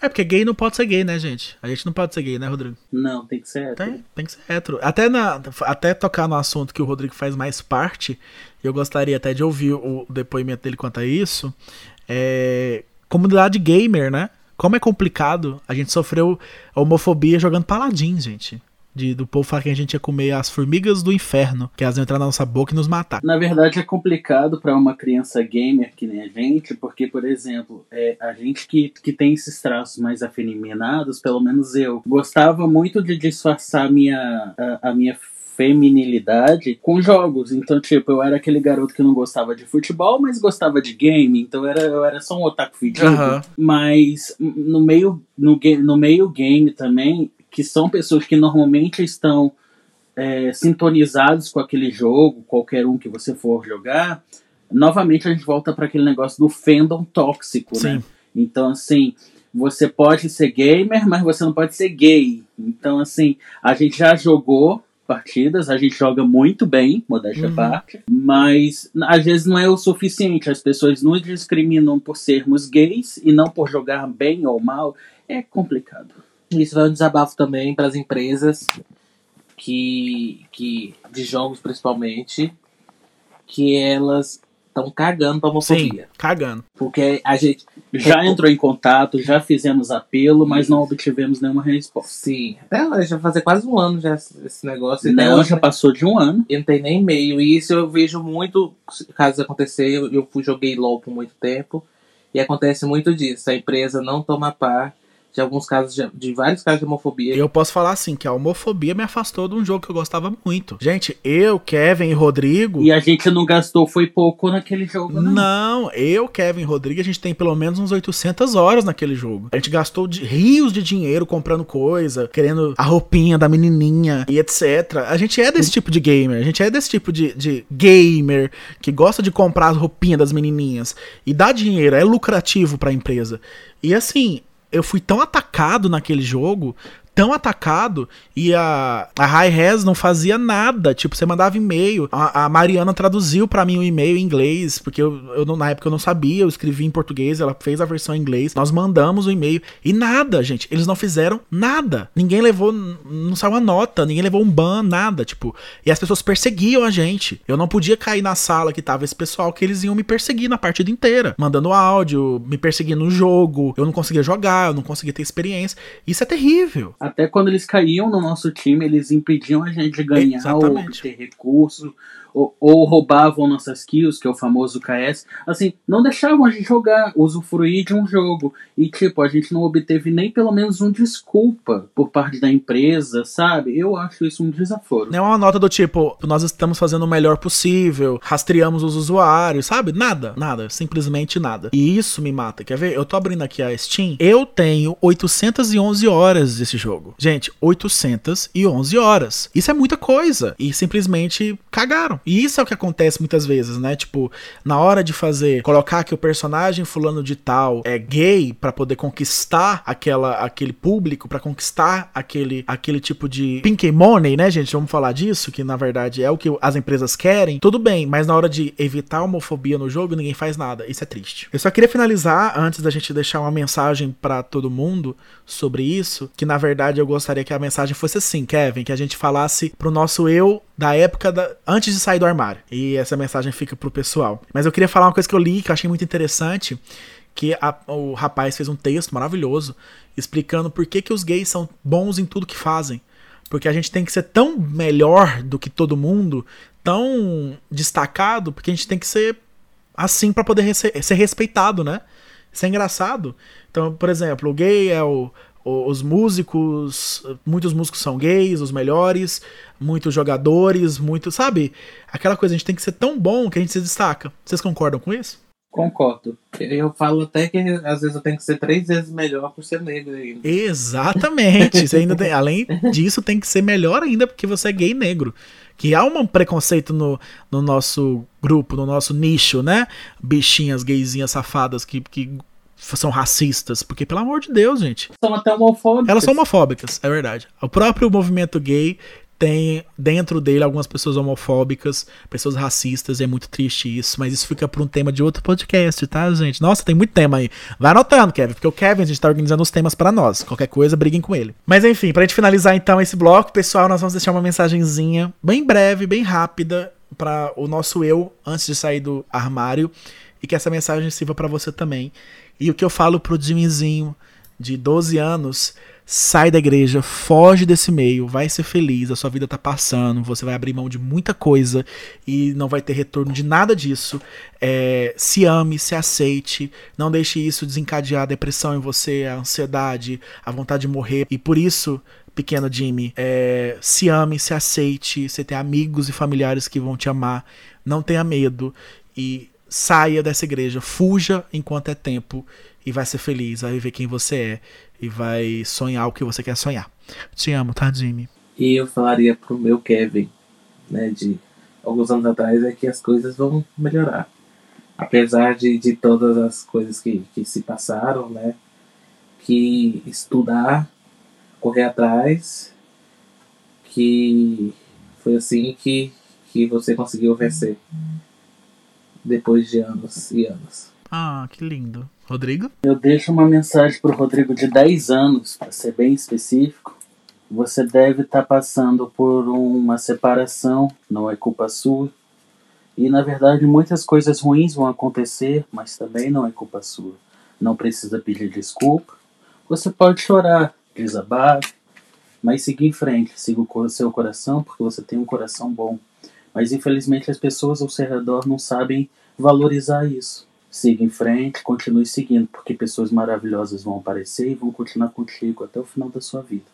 É porque gay não pode ser gay, né, gente? A gente não pode ser gay, né, Rodrigo? Não, tem que ser. Tem, tem que ser hétero. Até, na, até tocar no assunto que o Rodrigo faz mais parte, eu gostaria até de ouvir o depoimento dele quanto a isso. É, comunidade gamer, né? Como é complicado. A gente sofreu homofobia jogando paladins, gente. De, do povo falar que a gente ia comer as formigas do inferno, que elas iam entrar na nossa boca e nos matar. Na verdade, é complicado para uma criança gamer que nem a gente, porque, por exemplo, é, a gente que, que tem esses traços mais afeminados, pelo menos eu, gostava muito de disfarçar a minha, a, a minha feminilidade com jogos. Então, tipo, eu era aquele garoto que não gostava de futebol, mas gostava de game. Então eu era, eu era só um otaku fedido. Aham. Mas no meio, no, no meio game também, que são pessoas que normalmente estão é, sintonizados com aquele jogo, qualquer um que você for jogar, novamente a gente volta para aquele negócio do fandom tóxico, né? Sim. Então, assim, você pode ser gamer, mas você não pode ser gay. Então, assim, a gente já jogou partidas, a gente joga muito bem, modéstia à Uhum. parte, mas às vezes não é o suficiente. As pessoas nos discriminam por sermos gays e não por jogar bem ou mal. É complicado. Isso vai um desabafo também para as empresas que, que de jogos principalmente que elas estão cagando pra Sim, homofobia. cagando. Porque a gente Já entrou em contato, já fizemos apelo, mas não obtivemos nenhuma resposta. sim, até hoje já fazer quase um ano já esse negócio. e até Não, hoje já passou de um ano. E não tem nem e-mail. E isso eu vejo muito casos acontecer. Eu, eu fui- joguei LOL por muito tempo. E acontece muito disso. A empresa não toma par de alguns casos, de, de vários casos de homofobia. Eu posso falar assim, que a homofobia me afastou de um jogo que eu gostava muito. Gente, eu, Kevin e Rodrigo. E a gente não gastou, foi pouco naquele jogo, não. Não, eu, Kevin e Rodrigo, a gente tem pelo menos uns 800 horas naquele jogo. A gente gastou de- rios de dinheiro comprando coisa, querendo a roupinha da menininha e etc. A gente é desse tipo de gamer, a gente é desse tipo de, de gamer que gosta de comprar as roupinhas das menininhas e dá dinheiro, é lucrativo pra empresa. E assim, eu fui tão atacado naquele jogo, tão atacado, e a, a High Res não fazia nada. Tipo, você mandava e-mail. A, a Mariana traduziu pra mim o e-mail em inglês, porque eu, eu não- na época eu não sabia, eu escrevi em português, ela fez a versão em inglês. Nós mandamos o e-mail. E nada, gente. Eles não fizeram nada. Ninguém levou, não saiu uma nota, ninguém levou um ban, nada. Tipo, e as pessoas perseguiam a gente. Eu não podia cair na sala que tava esse pessoal, que eles iam me perseguir na partida inteira. Mandando áudio, me perseguindo no jogo. Eu não conseguia jogar, eu não conseguia ter experiência. Isso é terrível. Até quando eles caíam no nosso time, eles impediam a gente de ganhar ou Exatamente. obter recursos, ou, ou roubavam nossas kills, que é o famoso KS. Assim, não deixavam a gente jogar, usufruir de um jogo. E, tipo, a gente não obteve nem pelo menos um desculpa por parte da empresa, sabe? Eu acho isso um desaforo. Não é uma nota do tipo, nós estamos fazendo o melhor possível, rastreamos os usuários, sabe? Nada, nada, simplesmente nada. E isso me mata. Quer ver? Eu tô abrindo aqui a Steam. Eu tenho 811 horas desse jogo. Gente, 811 horas. Isso é muita coisa. E simplesmente cagaram. E isso é o que acontece muitas vezes, né? Tipo, na hora de fazer, colocar que o personagem fulano de tal é gay pra poder conquistar aquela, aquele público, pra conquistar aquele, aquele tipo de pink money, né, gente? Vamos falar disso, que na verdade é o que as empresas querem. Tudo bem, mas na hora de evitar a homofobia no jogo, ninguém faz nada. Isso é triste. Eu só queria finalizar antes da gente deixar uma mensagem pra todo mundo sobre isso, que na verdade eu gostaria que a mensagem fosse assim, Kevin, que a gente falasse pro nosso eu da época da, antes de sair do armário. E essa mensagem fica pro pessoal. Mas eu queria falar uma coisa que eu li que eu achei muito interessante, que a- o rapaz fez um texto maravilhoso explicando por que, que os gays são bons em tudo que fazem. Porque a gente tem que ser tão melhor do que todo mundo, tão destacado, porque a gente tem que ser assim pra poder ser respeitado, né? Isso é engraçado. Então, por exemplo, o gay é o- os músicos, muitos músicos são gays, os melhores, muitos jogadores, muito, sabe? Aquela coisa, a gente tem que ser tão bom que a gente se destaca. Vocês concordam com isso? Concordo. Eu falo até que às vezes eu tenho que ser três vezes melhor por ser negro ainda. Exatamente. Você ainda tem- além disso, tem que ser melhor ainda porque você é gay e negro. Que há um preconceito no, no nosso grupo, no nosso nicho, né? Bichinhas, gaysinhas safadas que, que são racistas. Porque, pelo amor de Deus, gente. São até homofóbicos. Elas são homofóbicas, é verdade. O próprio movimento gay tem dentro dele algumas pessoas homofóbicas, pessoas racistas, e é muito triste isso, mas isso fica para um tema de outro podcast, tá, gente? Nossa, tem muito tema aí. Vai anotando, Kevin, porque o Kevin, a gente tá organizando os temas para nós. Qualquer coisa, briguem com ele. Mas enfim, pra gente finalizar então esse bloco, pessoal, nós vamos deixar uma mensagenzinha bem breve, bem rápida para o nosso eu antes de sair do armário e que essa mensagem sirva para você também. E o que eu falo pro Jimmyzinho de 12 anos, sai da igreja, foge desse meio, vai ser feliz, a sua vida tá passando, você vai abrir mão de muita coisa e não vai ter retorno de nada disso. É, se ame, se aceite, não deixe isso desencadear a depressão em você, a ansiedade, a vontade de morrer. E por isso, pequeno Jimmy, é, se ame, se aceite, você tem amigos e familiares que vão te amar, não tenha medo e saia dessa igreja, fuja enquanto é tempo e vai ser feliz, vai viver quem você é e vai sonhar o que você quer sonhar. Te amo, tá, Jimmy? E eu falaria pro meu Kevin, né, de alguns anos atrás, é que as coisas vão melhorar. Apesar de, de todas as coisas que, que se passaram, né, que estudar, correr atrás, que foi assim que, que você conseguiu vencer. Depois de anos e anos. Ah, que lindo. Rodrigo? Eu deixo uma mensagem pro Rodrigo de 10 anos, para ser bem específico. Você deve estar passando por uma separação, não é culpa sua. E na verdade muitas coisas ruins vão acontecer, mas também não é culpa sua. Não precisa pedir desculpa. Você pode chorar, desabafe, mas siga em frente, siga o seu coração, porque você tem um coração bom. Mas infelizmente as pessoas ao seu redor não sabem valorizar isso. Siga em frente, continue seguindo, porque pessoas maravilhosas vão aparecer e vão continuar contigo até o final da sua vida.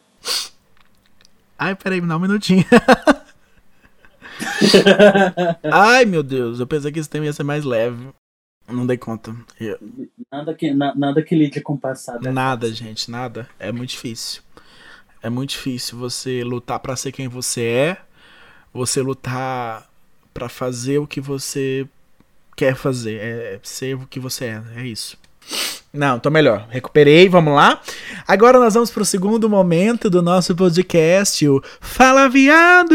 Ai, peraí, me dá um minutinho. Ai, meu Deus, eu pensei que esse tema ia ser mais leve. Não dei conta. Eu- Nada que, na- nada que lide com o passado. é Nada, fácil. gente, nada. É muito difícil. É muito difícil você lutar pra ser quem você é, você lutar pra fazer o que você quer fazer, é ser o que você é, é isso. Não, tô melhor. Recuperei, vamos lá. Agora nós vamos pro segundo momento do nosso podcast, o Fala Viado.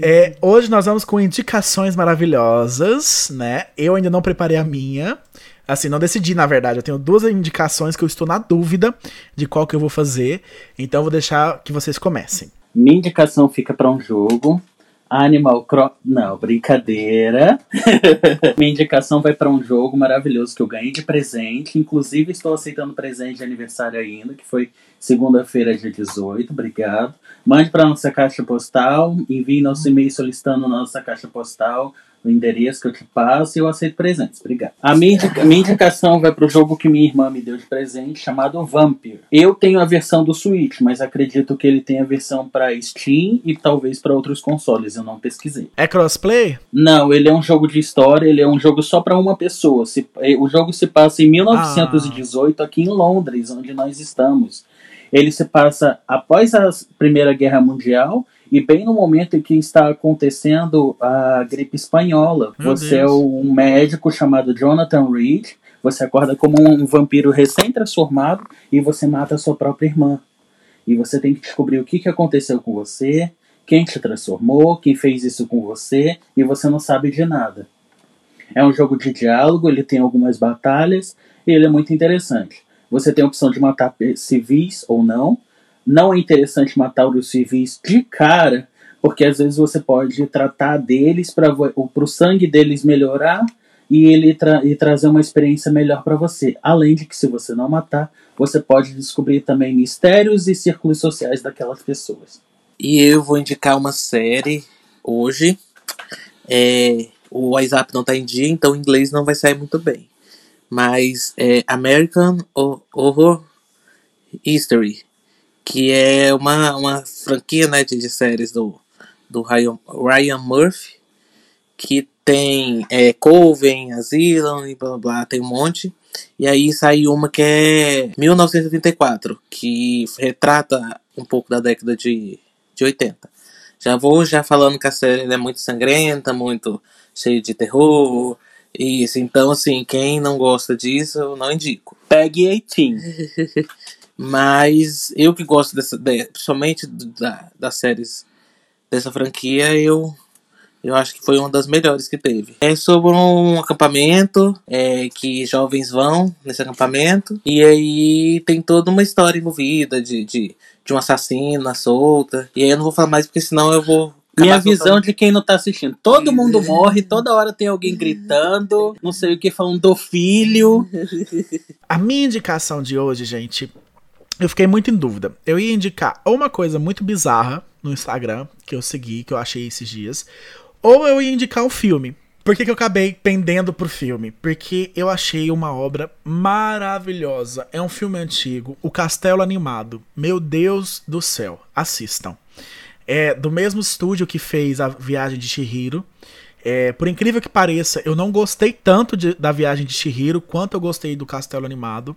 É, hoje nós vamos com indicações maravilhosas, né? Eu ainda não preparei a minha. Assim, não decidi, na verdade. Eu tenho duas indicações que eu estou na dúvida de qual que eu vou fazer. Então eu vou deixar que vocês comecem. Minha indicação fica para um jogo. Animal Crossing. Não, brincadeira. Minha indicação vai para um jogo maravilhoso que eu ganhei de presente. Inclusive, estou aceitando presente de aniversário ainda, que foi segunda-feira, dia 18. Obrigado. Mande para nossa caixa postal. Envie nosso e-mail solicitando nossa caixa postal. O endereço que eu te passo e eu aceito presentes. Obrigado. A minha, indica- minha indicação vai para o jogo que minha irmã me deu de presente, chamado Vampire. Eu tenho a versão do Switch, mas acredito que ele tem a versão para Steam e talvez para outros consoles. Eu não pesquisei. É crossplay? Não, ele é um jogo de história, ele é um jogo só para uma pessoa. Se- eh, o jogo se passa em 1918 aqui em Londres, onde nós estamos. Ele se passa após a Primeira Guerra Mundial e bem no momento em que está acontecendo a gripe espanhola. Meu Você Deus. é um médico chamado Jonathan Reed. Você acorda como um vampiro recém-transformado e você mata a sua própria irmã. E você tem que descobrir o que, que aconteceu com você, quem te transformou, quem fez isso com você, e você não sabe de nada. É um jogo de diálogo, ele tem algumas batalhas e ele é muito interessante. Você tem a opção de matar civis ou não. Não é interessante matar os civis de cara, porque às vezes você pode tratar deles para o sangue deles melhorar e ele tra e trazer uma experiência melhor para você. Além de que se você não matar, você pode descobrir também mistérios e círculos sociais daquelas pessoas. E eu vou indicar uma série hoje. É, o WhatsApp não tá em dia, então o inglês não vai sair muito bem. mas é American Horror History, que é uma, uma franquia né, de, de séries do, do Ryan, Ryan Murphy, que tem é, Coven, Asylum e blá blá blá, tem um monte. E aí saiu uma que é 1984, que retrata um pouco da década de, de 80. Já vou já falando que a série é muito sangrenta, muito cheia de terror. Isso, então assim, quem não gosta disso, eu não indico. Pegue 18. Mas eu que gosto dessa, de, principalmente da, das séries dessa franquia, eu eu acho que foi uma das melhores que teve. É sobre um acampamento é, que jovens vão nesse acampamento. E aí tem toda uma história envolvida de, de, de um assassino solta. E aí eu não vou falar mais porque senão eu vou minha visão de quem não tá assistindo. Todo mundo morre, toda hora tem alguém gritando, não sei o que, falando do filho. A minha indicação de hoje, gente, eu fiquei muito em dúvida. Eu ia indicar uma coisa muito bizarra no Instagram, que eu segui, que eu achei esses dias, ou eu ia indicar um filme. Por que, que eu acabei pendendo pro filme? Porque eu achei uma obra maravilhosa. É um filme antigo, O Castelo Animado. Meu Deus do céu, assistam. É do mesmo estúdio que fez a Viagem de Chihiro. É, por incrível que pareça, eu não gostei tanto de, da Viagem de Chihiro quanto eu gostei do Castelo Animado.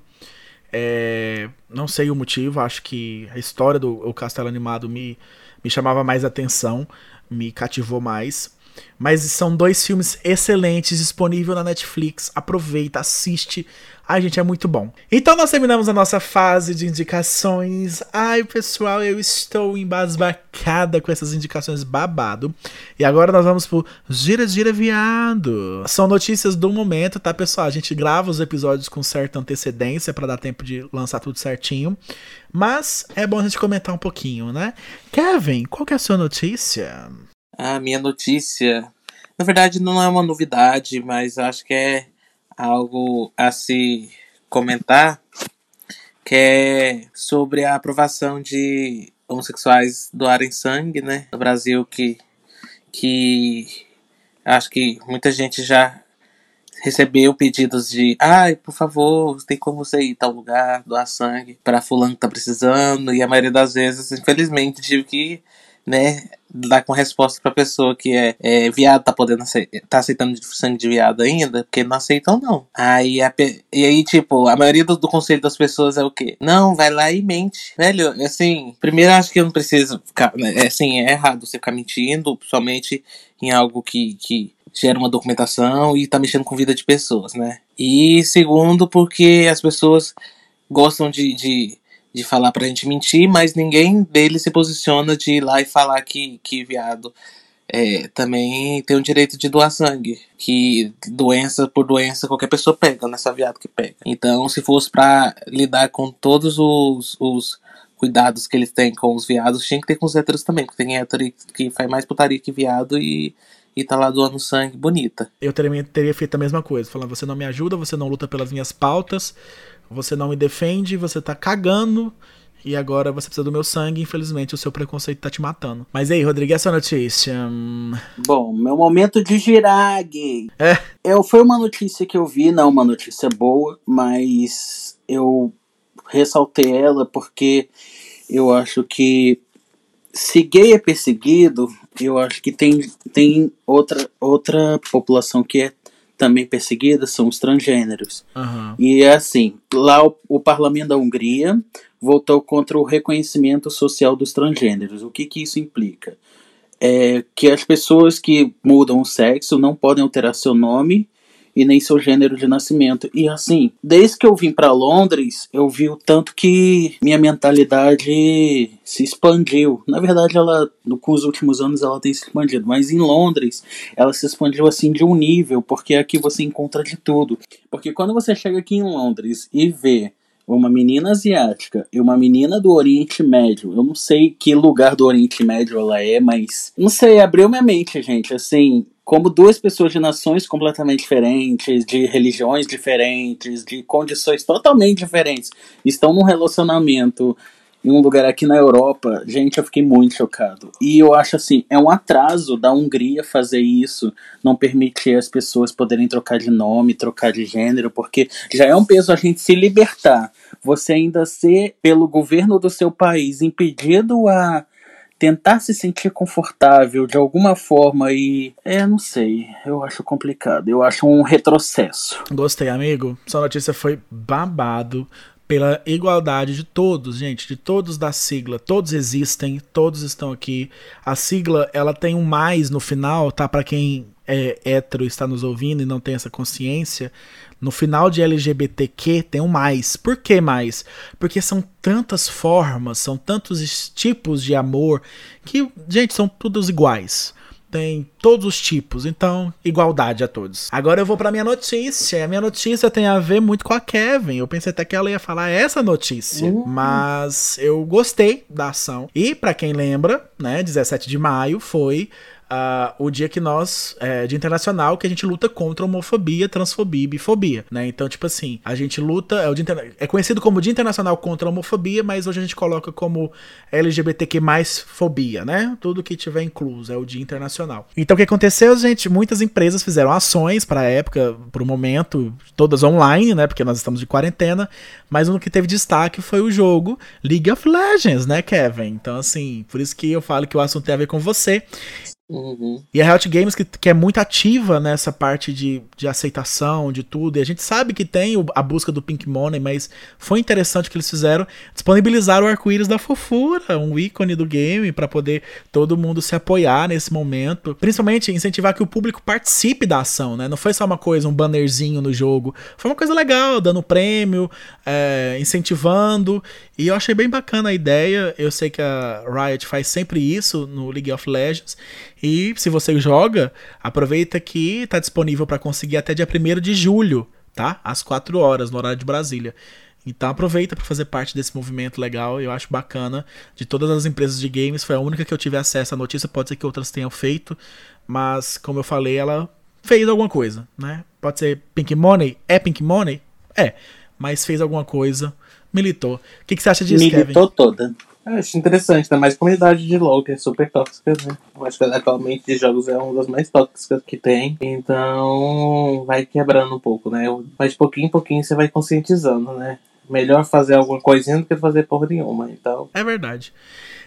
É, não sei o motivo, acho que a história do Castelo Animado me, me chamava mais atenção, me cativou mais. Mas são dois filmes excelentes, disponível na Netflix. Aproveita, assiste. Ai, gente, é muito bom. Então nós terminamos a nossa fase de indicações. Ai, pessoal, eu estou embasbacada com essas indicações babado. E agora nós vamos pro Gira Gira Viado. São notícias do momento, tá, pessoal? A gente grava os episódios com certa antecedência para dar tempo de lançar tudo certinho. Mas é bom a gente comentar um pouquinho, né? Kevin, qual que é a sua notícia? A minha notícia, na verdade, não é uma novidade, mas acho que é algo a se comentar, que é sobre a aprovação de homossexuais doarem sangue, né, no Brasil, que, que acho que muita gente já recebeu pedidos de, ai, por favor, tem como você ir tal lugar, doar sangue para fulano que tá precisando, e a maioria das vezes, infelizmente, tive que né, dar com resposta pra pessoa que é, é viado, tá podendo aceitar, tá aceitando sangue de viado ainda, porque não aceitam não. Aí, a, e aí, tipo, a maioria do, do conselho das pessoas é o quê? Não, vai lá e mente. Velho, assim, primeiro acho que eu não preciso ficar, né, é, assim, é errado você ficar mentindo, principalmente em algo que, que gera uma documentação e tá mexendo com vida de pessoas, né? E segundo, porque as pessoas gostam de, de de falar pra gente mentir, mas ninguém deles se posiciona de ir lá e falar que, que viado é, também tem o direito de doar sangue. Que doença por doença qualquer pessoa pega, não é viado que pega. Então, se fosse para lidar com todos os, os cuidados que eles têm com os viados, tinha que ter com os héteros também, porque tem hétero que faz mais putaria que viado e, e tá lá doando sangue bonita. Eu teria, teria feito a mesma coisa, falando, você não me ajuda, você não luta pelas minhas pautas, você não me defende, você tá cagando. E agora você precisa do meu sangue, infelizmente o seu preconceito tá te matando. Mas aí, Rodrigo, essa notícia? Hum, Bom, meu momento de girar, gay. É. Eu, foi uma notícia que eu vi, não uma notícia boa, mas eu ressaltei ela porque eu acho que se gay é perseguido, eu acho que tem, tem outra, outra população que é também perseguida são os transgêneros. Uhum. E é assim, lá o, o, parlamento da Hungria votou contra o reconhecimento social dos transgêneros. O que, que isso implica? É que as pessoas que mudam o sexo não podem alterar seu nome e nem seu gênero de nascimento. E assim, desde que eu vim para Londres, eu vi o tanto que minha mentalidade se expandiu. Na verdade, ela, com os últimos anos, ela tem se expandido, mas em Londres, ela se expandiu assim de um nível, porque aqui você encontra de tudo. Porque quando você chega aqui em Londres e vê uma menina asiática e uma menina do Oriente Médio. Eu não sei que lugar do Oriente Médio ela é, mas não sei, abriu minha mente, gente. Assim, como duas pessoas de nações completamente diferentes, de religiões diferentes, de condições totalmente diferentes, estão num relacionamento em um lugar aqui na Europa, gente, eu fiquei muito chocado. E eu acho assim, é um atraso da Hungria fazer isso, não permitir as pessoas poderem trocar de nome, trocar de gênero, porque já é um peso a gente se libertar. Você ainda ser, pelo governo do seu país, impedido a tentar se sentir confortável de alguma forma e. É, não sei. Eu acho complicado. Eu acho um retrocesso. Gostei, amigo. Sua notícia foi babado pela igualdade de todos, gente, de todos da sigla. Todos existem, todos estão aqui. A sigla, ela tem um mais no final, tá? Para quem é hétero está nos ouvindo e não tem essa consciência, no final de LGBTQ tem um mais. Por que mais? Porque são tantas formas, são tantos tipos de amor que, gente, são todos iguais tem todos os tipos, então igualdade a todos. Agora eu vou para minha notícia. A minha notícia tem a ver muito com a Kevin. Eu pensei até que ela ia falar essa notícia, uhum. mas eu gostei da ação. E para quem lembra, né, 17 de maio foi uh, o dia que nós, é, de internacional, que a gente luta contra homofobia, transfobia e bifobia, né? Então, tipo assim, a gente luta, é, o dia, é conhecido como Dia Internacional contra a Homofobia, mas hoje a gente coloca como LGBTQ mais fobia, né? Tudo que tiver incluso é o Dia Internacional. Então, o que aconteceu, gente? Muitas empresas fizeram ações para a época, para o momento, todas online, né? Porque nós estamos de quarentena, mas um que teve destaque foi o jogo League of Legends, né, Kevin? Então, assim, por isso que eu falo que o assunto tem a ver com você. Uhum. E a Riot Games, que, que é muito ativa nessa parte de, de aceitação, de tudo, e a gente sabe que tem o, a busca do Pink Money, mas foi interessante que eles fizeram, disponibilizar o arco-íris da fofura, um ícone do game, para poder todo mundo se apoiar nesse momento. Principalmente incentivar que o público participe da ação, né? Não foi só uma coisa, um bannerzinho no jogo, foi uma coisa legal, dando prêmio, é, incentivando, e eu achei bem bacana a ideia. Eu sei que a Riot faz sempre isso no League of Legends. E se você joga, aproveita que está disponível para conseguir até dia 1 de julho, tá? Às 4 horas, no horário de Brasília. Então aproveita para fazer parte desse movimento legal, eu acho bacana. De todas as empresas de games, foi a única que eu tive acesso à notícia, pode ser que outras tenham feito, mas como eu falei, ela fez alguma coisa, né? Pode ser Pink Money? É Pink Money? É, mas fez alguma coisa, militou. O que, que você acha disso, militou Kevin? Militou toda. Eu acho interessante, ainda mais comunidade de LoL, que é super tóxica, né? Eu acho que atualmente de jogos é uma das mais tóxicas que tem. Então vai quebrando um pouco, né? Mas de pouquinho em pouquinho você vai conscientizando, né? Melhor fazer alguma coisinha do que fazer porra nenhuma, então. É verdade.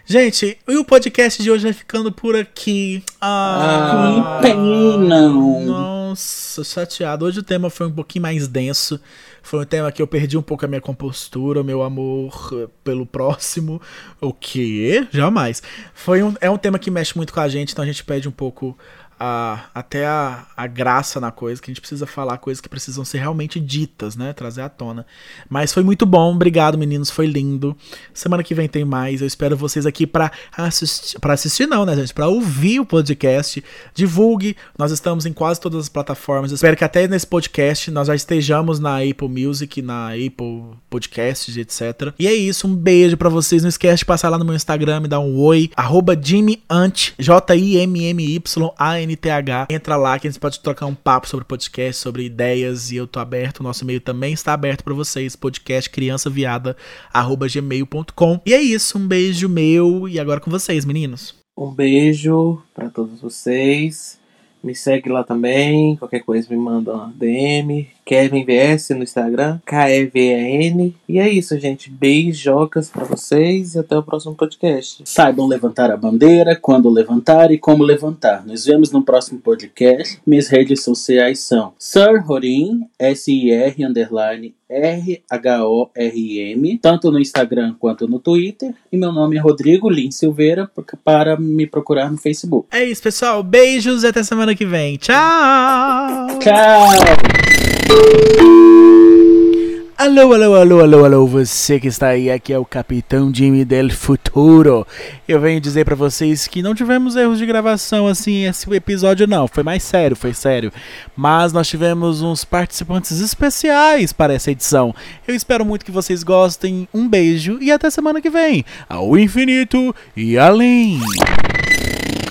Gente, e o podcast de hoje vai ficando por aqui. Ah, que pena! Nossa, chateado. Hoje o tema foi um pouquinho mais denso. Foi um tema que eu perdi um pouco a minha compostura, o meu amor pelo próximo. O quê? Jamais. Foi um, é um tema que mexe muito com a gente, então a gente pede um pouco a, até a, a graça na coisa, que a gente precisa falar coisas que precisam ser realmente ditas, né? Trazer à tona. Mas foi muito bom, obrigado meninos, foi lindo. Semana que vem tem mais, eu espero vocês aqui para assistir, para assistir não, né gente? Para ouvir o podcast, divulgue, nós estamos em quase todas as plataformas, eu espero que até nesse podcast nós já estejamos na Apple Music, na Apple Podcasts, etc. E é isso, um beijo para vocês, não esquece de passar lá no meu Instagram, me dar um oi, arroba Jimmy Ant, J-I-M-M-Y-A-N NTH. Entra lá que a gente pode trocar um papo sobre podcast, sobre ideias e eu tô aberto. O nosso e-mail também está aberto para vocês. Podcast criançaviada@gmail.com. E é isso, um beijo meu e agora com vocês, meninos. Um beijo para todos vocês. Me segue lá também. Qualquer coisa me manda uma DM. Kevin VS no Instagram. K-E-V-E-N. E é isso, gente. Beijocas para vocês e até o próximo podcast. Saibam levantar a bandeira, quando levantar e como levantar. Nos vemos no próximo podcast. Minhas redes sociais são Sir Rorim, S-I-R, underline, R-H-O-R-M, tanto no Instagram quanto no Twitter. E meu nome é Rodrigo Lin Silveira, para me procurar no Facebook. É isso, pessoal. Beijos e até semana que vem. Tchau! Tchau! Alô, alô, alô, alô, alô, você que está aí, aqui é o Capitão Jimmy del Futuro. Eu venho dizer para vocês que não tivemos erros de gravação assim, esse episódio não, foi mais sério, foi sério. Mas nós tivemos uns participantes especiais para essa edição. Eu espero muito que vocês gostem, um beijo e até semana que vem. Ao infinito e além.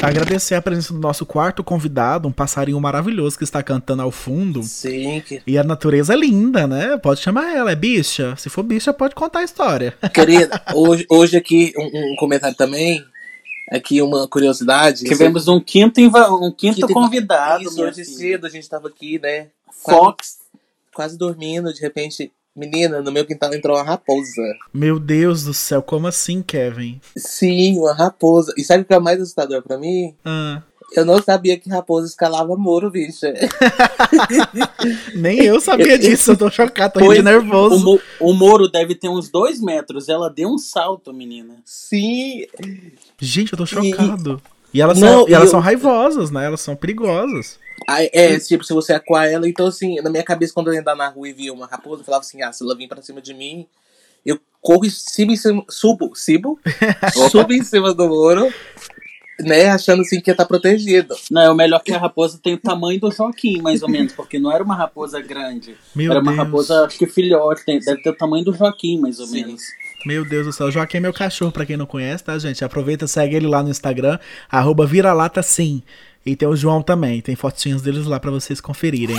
Agradecer a presença do nosso quarto convidado, um passarinho maravilhoso que está cantando ao fundo. Sim, que... E a natureza é linda, né? Pode chamar ela, é bicha. Se for bicha, pode contar a história. Querida, hoje, hoje aqui um, um comentário também. Aqui uma curiosidade. Tivemos um quinto, um quinto Que convidado. Isso, hoje filha. cedo a gente tava aqui, né? Quase, Fox. quase dormindo, de repente. Menina, no meu quintal entrou uma raposa. Meu Deus do céu, como assim, Kevin? Sim, uma raposa. E sabe o que é mais assustador pra mim? Ah, Eu não sabia que raposa escalava muro, bicha. nem eu sabia disso, eu tô chocado, tô Pois, nervoso. O, Mo- o Moro deve ter uns dois metros. Ela deu um salto, menina. Sim. Gente, eu tô chocado. E elas, Não, são, e elas eu- são raivosas, né? Elas são perigosas. Aí, é, tipo, se você acuar ela, então assim, na minha cabeça, quando eu andar na rua e via uma raposa, eu falava assim, ah, se ela vir pra cima de mim, eu corro e em cima, subo, sibo, subo em cima do muro, né, achando assim que ia estar protegido. Não, é o melhor que a raposa tem o tamanho do Joaquim, mais ou menos, porque não era uma raposa grande. Meu era uma Deus. raposa, acho que filhote, tem- deve ter o tamanho do Joaquim, mais ou Sim. menos. Meu Deus do céu. Joaquim é meu cachorro, pra quem não conhece, tá, gente? Aproveita, segue ele lá no Instagram, arroba sim. E tem o João também, tem fotinhas deles lá pra vocês conferirem.